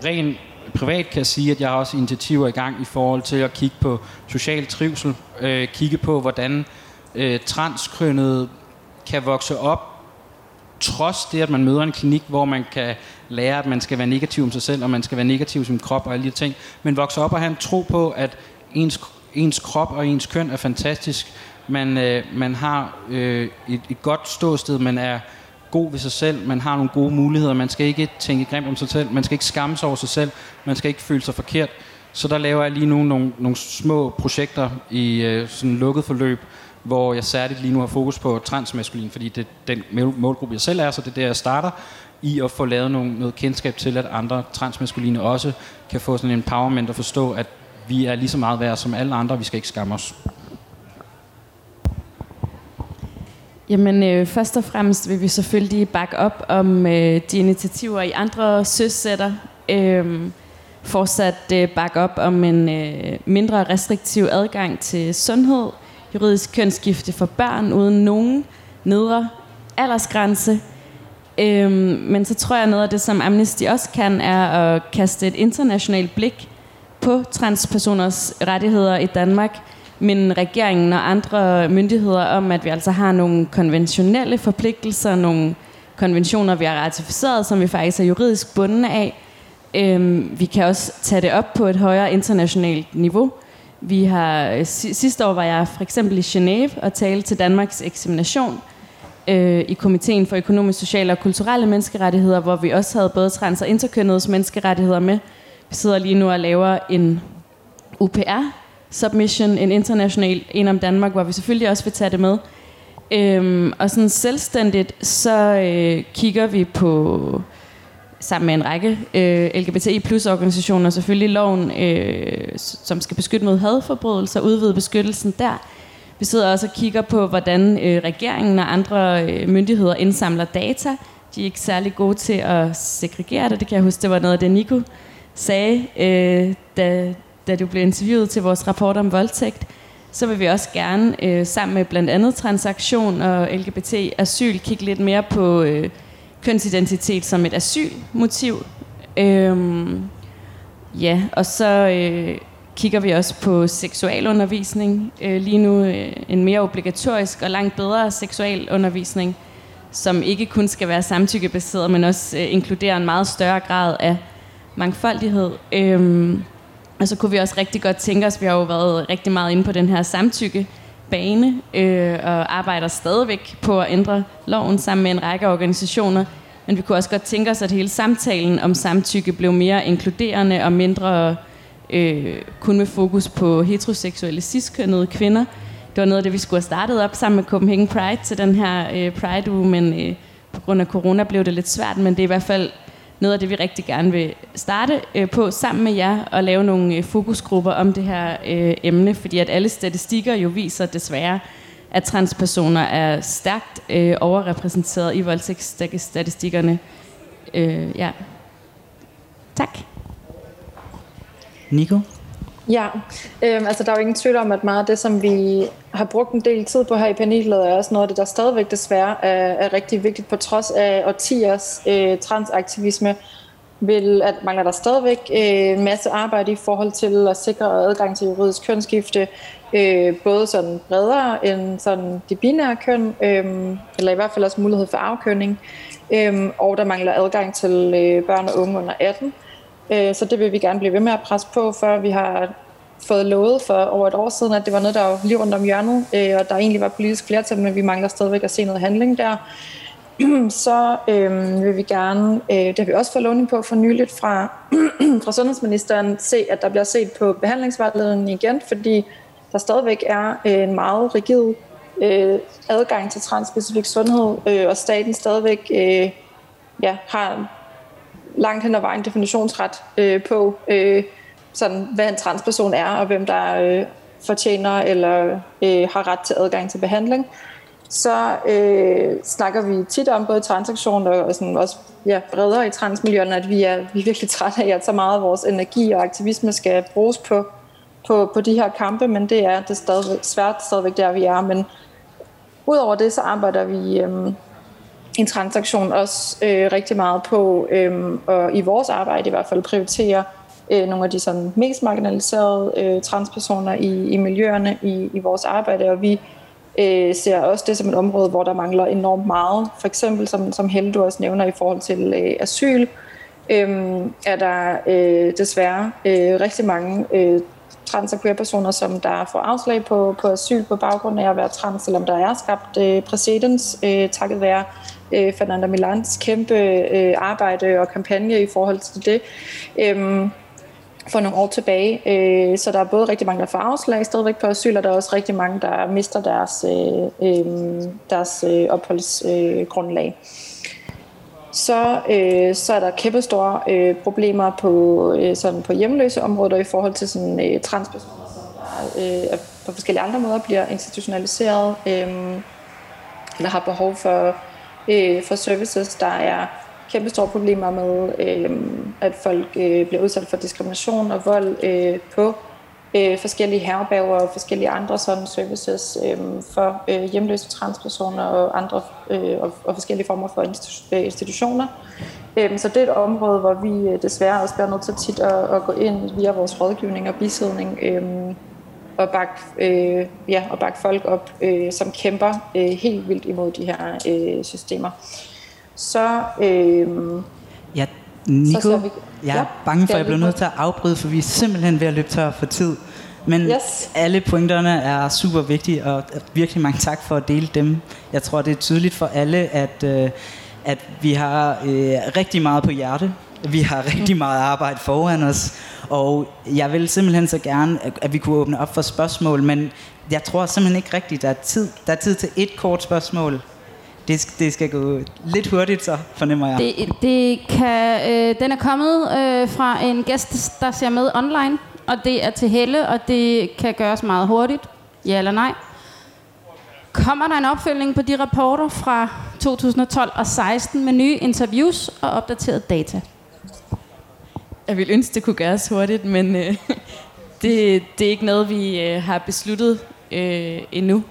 ren privat kan jeg sige, at jeg har også initiativer i gang i forhold til at kigge på social trivsel, øh, kigge på, hvordan øh, transkønnet kan vokse op, trods det, at man møder en klinik, hvor man kan lære, at man skal være negativ om sig selv, og man skal være negativ som sin krop og alle de ting, men vokse op og have en tro på, at ens, ens krop og ens køn er fantastisk. Man, øh, man har øh, et, et godt ståsted, man er god ved sig selv, man har nogle gode muligheder, man skal ikke tænke grimt om sig selv, man skal ikke skamme sig over sig selv, man skal ikke føle sig forkert. Så der laver jeg lige nu nogle, nogle små projekter i øh, sådan lukket forløb, hvor jeg særligt lige nu har fokus på transmaskulin, fordi det er den målgruppe, jeg selv er, så det er der, jeg starter i at få lavet nogle, noget kendskab til, at andre transmaskuline også kan få sådan en empowerment og forstå, at vi er lige så meget værd som alle andre, vi skal ikke skamme os. Jamen, øh, først og fremmest vil vi selvfølgelig bakke op om øh, de initiativer i andre søsætter. Øh, fortsat øh, bakke op om en øh, mindre restriktiv adgang til sundhed, juridisk kønsskifte for børn uden nogen nedre aldersgrænse. Øh, men så tror jeg, noget af det, som Amnesty også kan, er at kaste et internationalt blik på transpersoners rettigheder i Danmark – men regeringen og andre myndigheder om, at vi altså har nogle konventionelle forpligtelser, nogle konventioner, vi har ratificeret, som vi faktisk er juridisk bundne af. Øhm, vi kan også tage det op på et højere internationalt niveau. Vi har, øh, sidste år var jeg for eksempel i Genève og talte til Danmarks eksamination øh, i Komiteen for Økonomisk, Sociale og Kulturelle Menneskerettigheder, hvor vi også havde både trans- og interkønnedes menneskerettigheder med. Vi sidder lige nu og laver en UPR, submission, en international, en om Danmark, hvor vi selvfølgelig også vil tage det med. Øhm, og sådan selvstændigt, så øh, kigger vi på sammen med en række øh, LGBTI plus organisationer, selvfølgelig loven, øh, som skal beskytte mod hadforbrydelser, udvide beskyttelsen der. Vi sidder også og kigger på, hvordan øh, regeringen og andre øh, myndigheder indsamler data. De er ikke særlig gode til at segregere det. Det kan jeg huske, det var noget af det, Nico sagde, øh, da, da du blev interviewet til vores rapport om voldtægt. Så vil vi også gerne, øh, sammen med blandt andet transaktion og LGBT asyl, kigge lidt mere på øh, kønsidentitet som et asylmotiv. Øh, ja, og så øh, kigger vi også på seksualundervisning. Øh, lige nu øh, en mere obligatorisk og langt bedre seksualundervisning, som ikke kun skal være samtykkebaseret, men også øh, inkluderer en meget større grad af mangfoldighed. Øh, og så kunne vi også rigtig godt tænke os, vi har jo været rigtig meget inde på den her samtykke bane, øh, og arbejder stadigvæk på at ændre loven sammen med en række organisationer. Men vi kunne også godt tænke os, at hele samtalen om samtykke blev mere inkluderende og mindre øh, Øh, kun med fokus på heteroseksuelle ciskønnede kvinder. Det var noget af det, vi skulle have startet op sammen med Copenhagen Pride til den her øh, Pride-uge, men øh, på grund af corona blev det lidt svært, men det er i hvert fald noget af det, vi rigtig gerne vil starte øh, på sammen med jer og lave nogle øh, fokusgrupper om det her øh, emne, fordi at alle statistikker jo viser desværre, at transpersoner er stærkt øh, overrepræsenteret i voldtægtsstatistikkerne. Øh, ja. Tak. Nico? Ja, øhm, altså der er jo ingen tvivl om, at meget af det, som vi har brugt en del tid på her i panelet, er også noget af det, der stadigvæk desværre er, er rigtig vigtigt på trods af årtiers øh, transaktivisme. Vil, at mangler der stadigvæk en øh, masse arbejde i forhold til at sikre adgang til juridisk kønsskifte, øh, både sådan bredere end sådan de binære køn, øh, eller i hvert fald også mulighed for afkønning, øh, og der mangler adgang til øh, børn og unge under 18. Øh, så det vil vi gerne blive ved med at presse på, før vi har fået lovet for over et år siden, at det var noget, der var lige rundt om hjørnet, øh, og der egentlig var politisk flertal, men vi mangler stadigvæk at se noget handling der. Så øh, vil vi gerne, øh, det har vi også fået lovning på for nyligt fra, fra sundhedsministeren, se, at der bliver set på behandlingsvejledningen igen, fordi der stadigvæk er øh, en meget rigid øh, adgang til transspecifik sundhed, øh, og staten stadigvæk øh, ja, har langt hen ad vejen definitionsret øh, på, øh, sådan, hvad en transperson er, og hvem der øh, fortjener eller øh, har ret til adgang til behandling. Så øh, snakker vi tit om både transaktion og sådan også ja, bredere i transmiljøerne, at vi er, vi er virkelig trætte af, at så meget af vores energi og aktivisme skal bruges på, på, på de her kampe, men det er det stadig, svært stadigvæk der, vi er. Men udover det, så arbejder vi øh, en transaktion også øh, rigtig meget på, øh, og i vores arbejde i hvert fald prioritere øh, nogle af de sådan, mest marginaliserede øh, transpersoner i, i miljøerne i, i vores arbejde, og vi øh, ser også det som et område, hvor der mangler enormt meget. For eksempel, som, som Helle du også nævner i forhold til øh, asyl, øh, er der øh, desværre øh, rigtig mange øh, trans- og queer-personer, som der får afslag på, på asyl på baggrund af at være trans, selvom der er skabt øh, præcedens øh, takket være øh, Fernanda Milans kæmpe øh, arbejde og kampagne i forhold til det. Øh, for nogle år tilbage. Øh, så der er både rigtig mange, der får afslag stadigvæk på asyl, og der er også rigtig mange, der mister deres, øh, øh, deres øh, opholdsgrundlag. Så, øh, så er der kæmpe store øh, problemer på, øh, sådan på hjemløse områder i forhold til sådan, øh, transpersoner, som der, øh, på forskellige andre måder bliver institutionaliseret, øh, eller har behov for, øh, for services. Der er kæmpe store problemer med, øh, at folk øh, bliver udsat for diskrimination og vold øh, på øh, forskellige herberger og forskellige andre sådan services øh, for øh, hjemløse transpersoner og andre øh, og, og forskellige former for øh, institutioner. Øh, så det er et område, hvor vi øh, desværre også bliver nødt til tit at, at gå ind via vores rådgivning og bisidning øh, og bakke, øh, ja, og bakke folk op, øh, som kæmper øh, helt vildt imod de her øh, systemer så... Øh, ja, Nico, så vi, jeg er ja, bange for, at jeg bliver nødt til at afbryde, for vi er simpelthen ved at løbe tør for tid. Men yes. alle pointerne er super vigtige, og virkelig mange tak for at dele dem. Jeg tror, det er tydeligt for alle, at, øh, at vi har øh, rigtig meget på hjerte. Vi har rigtig meget arbejde foran os, og jeg vil simpelthen så gerne, at vi kunne åbne op for spørgsmål, men jeg tror simpelthen ikke rigtigt, der er tid. Der er tid til et kort spørgsmål, det, det skal gå lidt hurtigt, så fornemmer jeg. Det, det kan, øh, den er kommet øh, fra en gæst, der ser med online, og det er til Helle, og det kan gøres meget hurtigt. Ja eller nej? kommer der en opfølgning på de rapporter fra 2012 og 16 med nye interviews og opdateret data. Jeg vil ønske, det kunne gøres hurtigt, men øh, det, det er ikke noget, vi øh, har besluttet øh, endnu,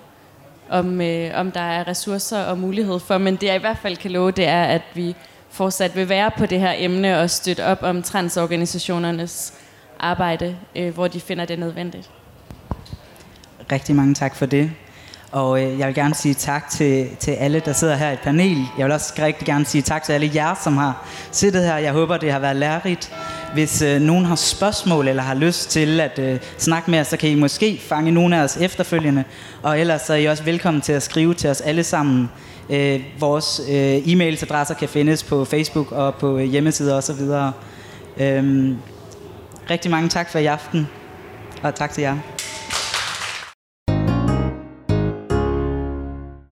om, øh, om der er ressourcer og mulighed for. Men det jeg i hvert fald kan love, det er, at vi fortsat vil være på det her emne og støtte op om transorganisationernes arbejde, øh, hvor de finder det nødvendigt. Rigtig mange tak for det. Og øh, jeg vil gerne sige tak til, til alle, der sidder her i panel. Jeg vil også rigtig gerne sige tak til alle jer, som har siddet her. Jeg håber, det har været lærerigt. Hvis øh, nogen har spørgsmål eller har lyst til at øh, snakke med os, så kan I måske fange nogle af os efterfølgende. Og ellers så er I også velkommen til at skrive til os alle sammen. Øh, vores øh, e-mailsadresser kan findes på Facebook og på øh, hjemmesider osv. Øhm, rigtig mange tak for i aften, og tak til jer.